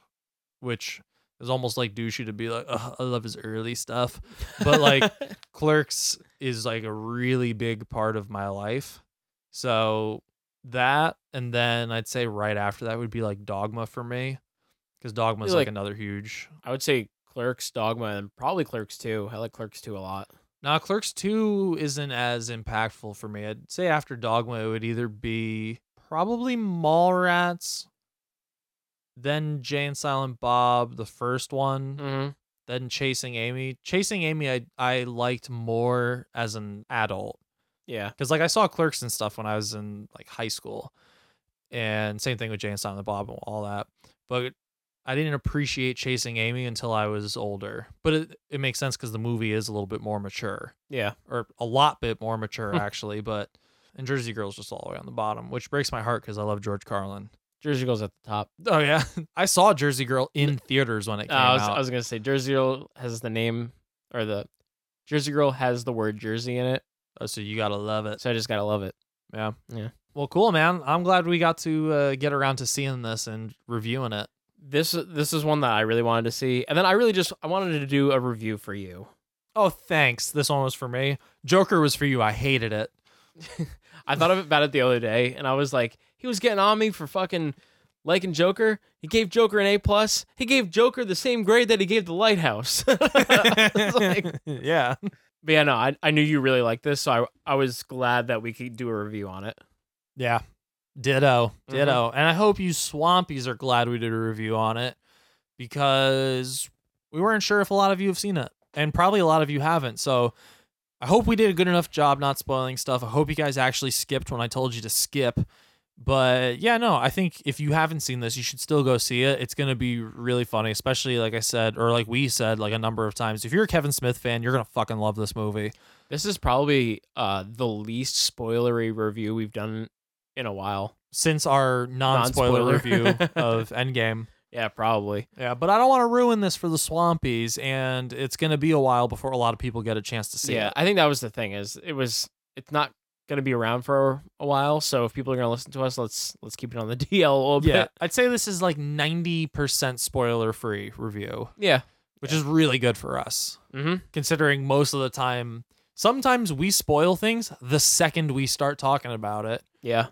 which is almost like douchey to be like, I love his early stuff. But like Clerks is like a really big part of my life. So that, and then I'd say right after that would be like Dogma for me, because Dogma
You're
like,
like-
another huge.
I would say Clerks, Dogma, and probably Clerks 2. I like Clerks 2 a lot.
Now, Clerks 2 isn't as impactful for me. I'd say after Dogma, it would either be probably Mallrats, then Jay and Silent Bob, the first one,
Mm-hmm.
then Chasing Amy. Chasing Amy, I, I liked more as an adult.
Yeah,
Because, like, I saw Clerks and stuff when I was in, like, high school. And same thing with Jay and Silent Bob and all that. But I didn't appreciate Chasing Amy until I was older. But it, it makes sense because the movie is a little bit more mature
yeah.
or a lot bit more mature actually, but and Jersey Girl's just all the way on the bottom, which breaks my heart because I love George Carlin.
Jersey Girl's at the top.
Oh yeah, I saw Jersey Girl in theaters when it
Uh,
came
I was
out.
I was gonna say Jersey Girl has the name or the Jersey Girl has the word Jersey in it,
Oh, so you gotta love it.
so I just gotta love it.
Yeah,
Yeah.
Well, cool, man. I'm glad we got to uh, get around to seeing this and reviewing it.
this this is one that I really wanted to see, and then I really just I wanted to do a review for you.
Oh, thanks. This one was for me. Joker was for you. I hated it.
I thought about it the other day, and I was like, he was getting on me for fucking liking Joker. He gave Joker an A plus. He gave Joker the same grade that he gave the Lighthouse. like,
yeah.
but yeah, no, I, I knew you really liked this, so I I was glad that we could do a review on it.
Yeah. Ditto. Mm-hmm. Ditto. And I hope you swampies are glad we did a review on it because we weren't sure if a lot of you have seen it. And probably a lot of you haven't. So I hope we did a good enough job not spoiling stuff. I hope you guys actually skipped when I told you to skip. But yeah, no, I think if you haven't seen this, you should still go see it. It's going to be really funny, especially like I said, or like we said, like a number of times. If you're a Kevin Smith fan, you're going to fucking love this movie.
This is probably uh the least spoilery review we've done in a while.
Since our non spoiler
Non-spoiler.
review of Endgame.
Yeah, probably.
Yeah, but I don't want to ruin this for the Swampies, and it's going to be a while before a lot of people get a chance to see
yeah,
it.
Yeah, I think that was the thing is it was it's not going to be around for a while, so if people are going to listen to us, let's let's keep it on the DL a little
Yeah,
bit.
I'd say this is like 90% spoiler free review,
Yeah.
which is really good for us,
Mhm.
considering most of the time, sometimes we spoil things the second we start talking about it.
Yeah.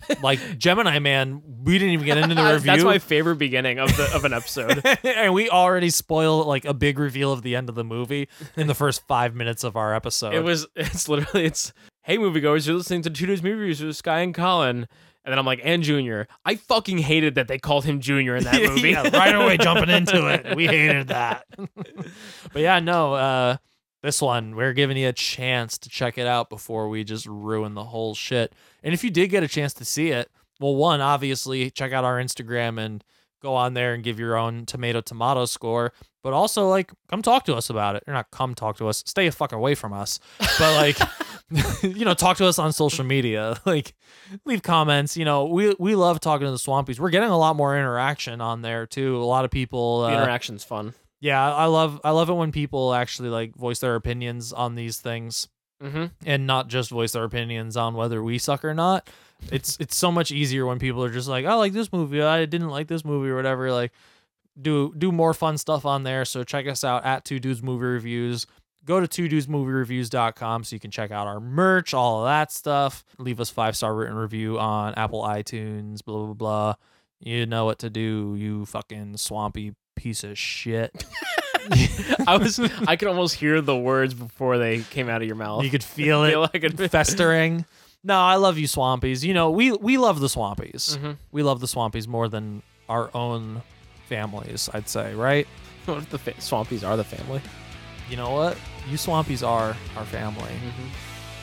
Like Gemini Man, we didn't even get into the review.
That's my favorite beginning of the of an episode.
and we already spoil like a big reveal of the end of the movie in the first five minutes of our episode.
it was it's literally it's hey moviegoers, you're listening to Two Dudes Movie Reviews with Sky and Colin. And then I'm like, and Junior. I fucking hated that they called him Junior in that movie.
yeah, right away jumping into it. We hated that. but yeah, no, uh this one, we're giving you a chance to check it out before we just ruin the whole shit. And if you did get a chance to see it, well, one, obviously check out our Instagram and go on there and give your own tomato tomato score. But also like come talk to us about it. Or not come talk to us. Stay a fuck away from us. But like you know, talk to us on social media. Like leave comments. You know, we we love talking to the Swampies. We're getting a lot more interaction on there too. A lot of people
the
uh,
interaction's fun.
yeah, I love I love it when people actually like voice their opinions on these things
Mm-hmm.
and not just voice their opinions on whether we suck or not. It's it's so much easier when people are just like, I like this movie, I didn't like this movie or whatever. Like do do more fun stuff on there. So check us out at Two Dudes Movie Reviews. Go to two dudes movie reviews.com so you can check out our merch, all of that stuff. Leave us five star written review on Apple iTunes, blah blah blah. You know what to do, you fucking swampy piece of shit.
I was I could almost hear the words before they came out of your mouth.
You could feel it
like it-
festering. No, I love you, Swampies. You know, we we love the Swampies.
Mhm.
We love the Swampies more than our own families. I'd say, right?
What if the fa- Swampies are the family?
You know what? You Swampies are our family.
Mm-hmm.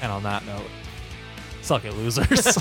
And on that note, suck it, losers.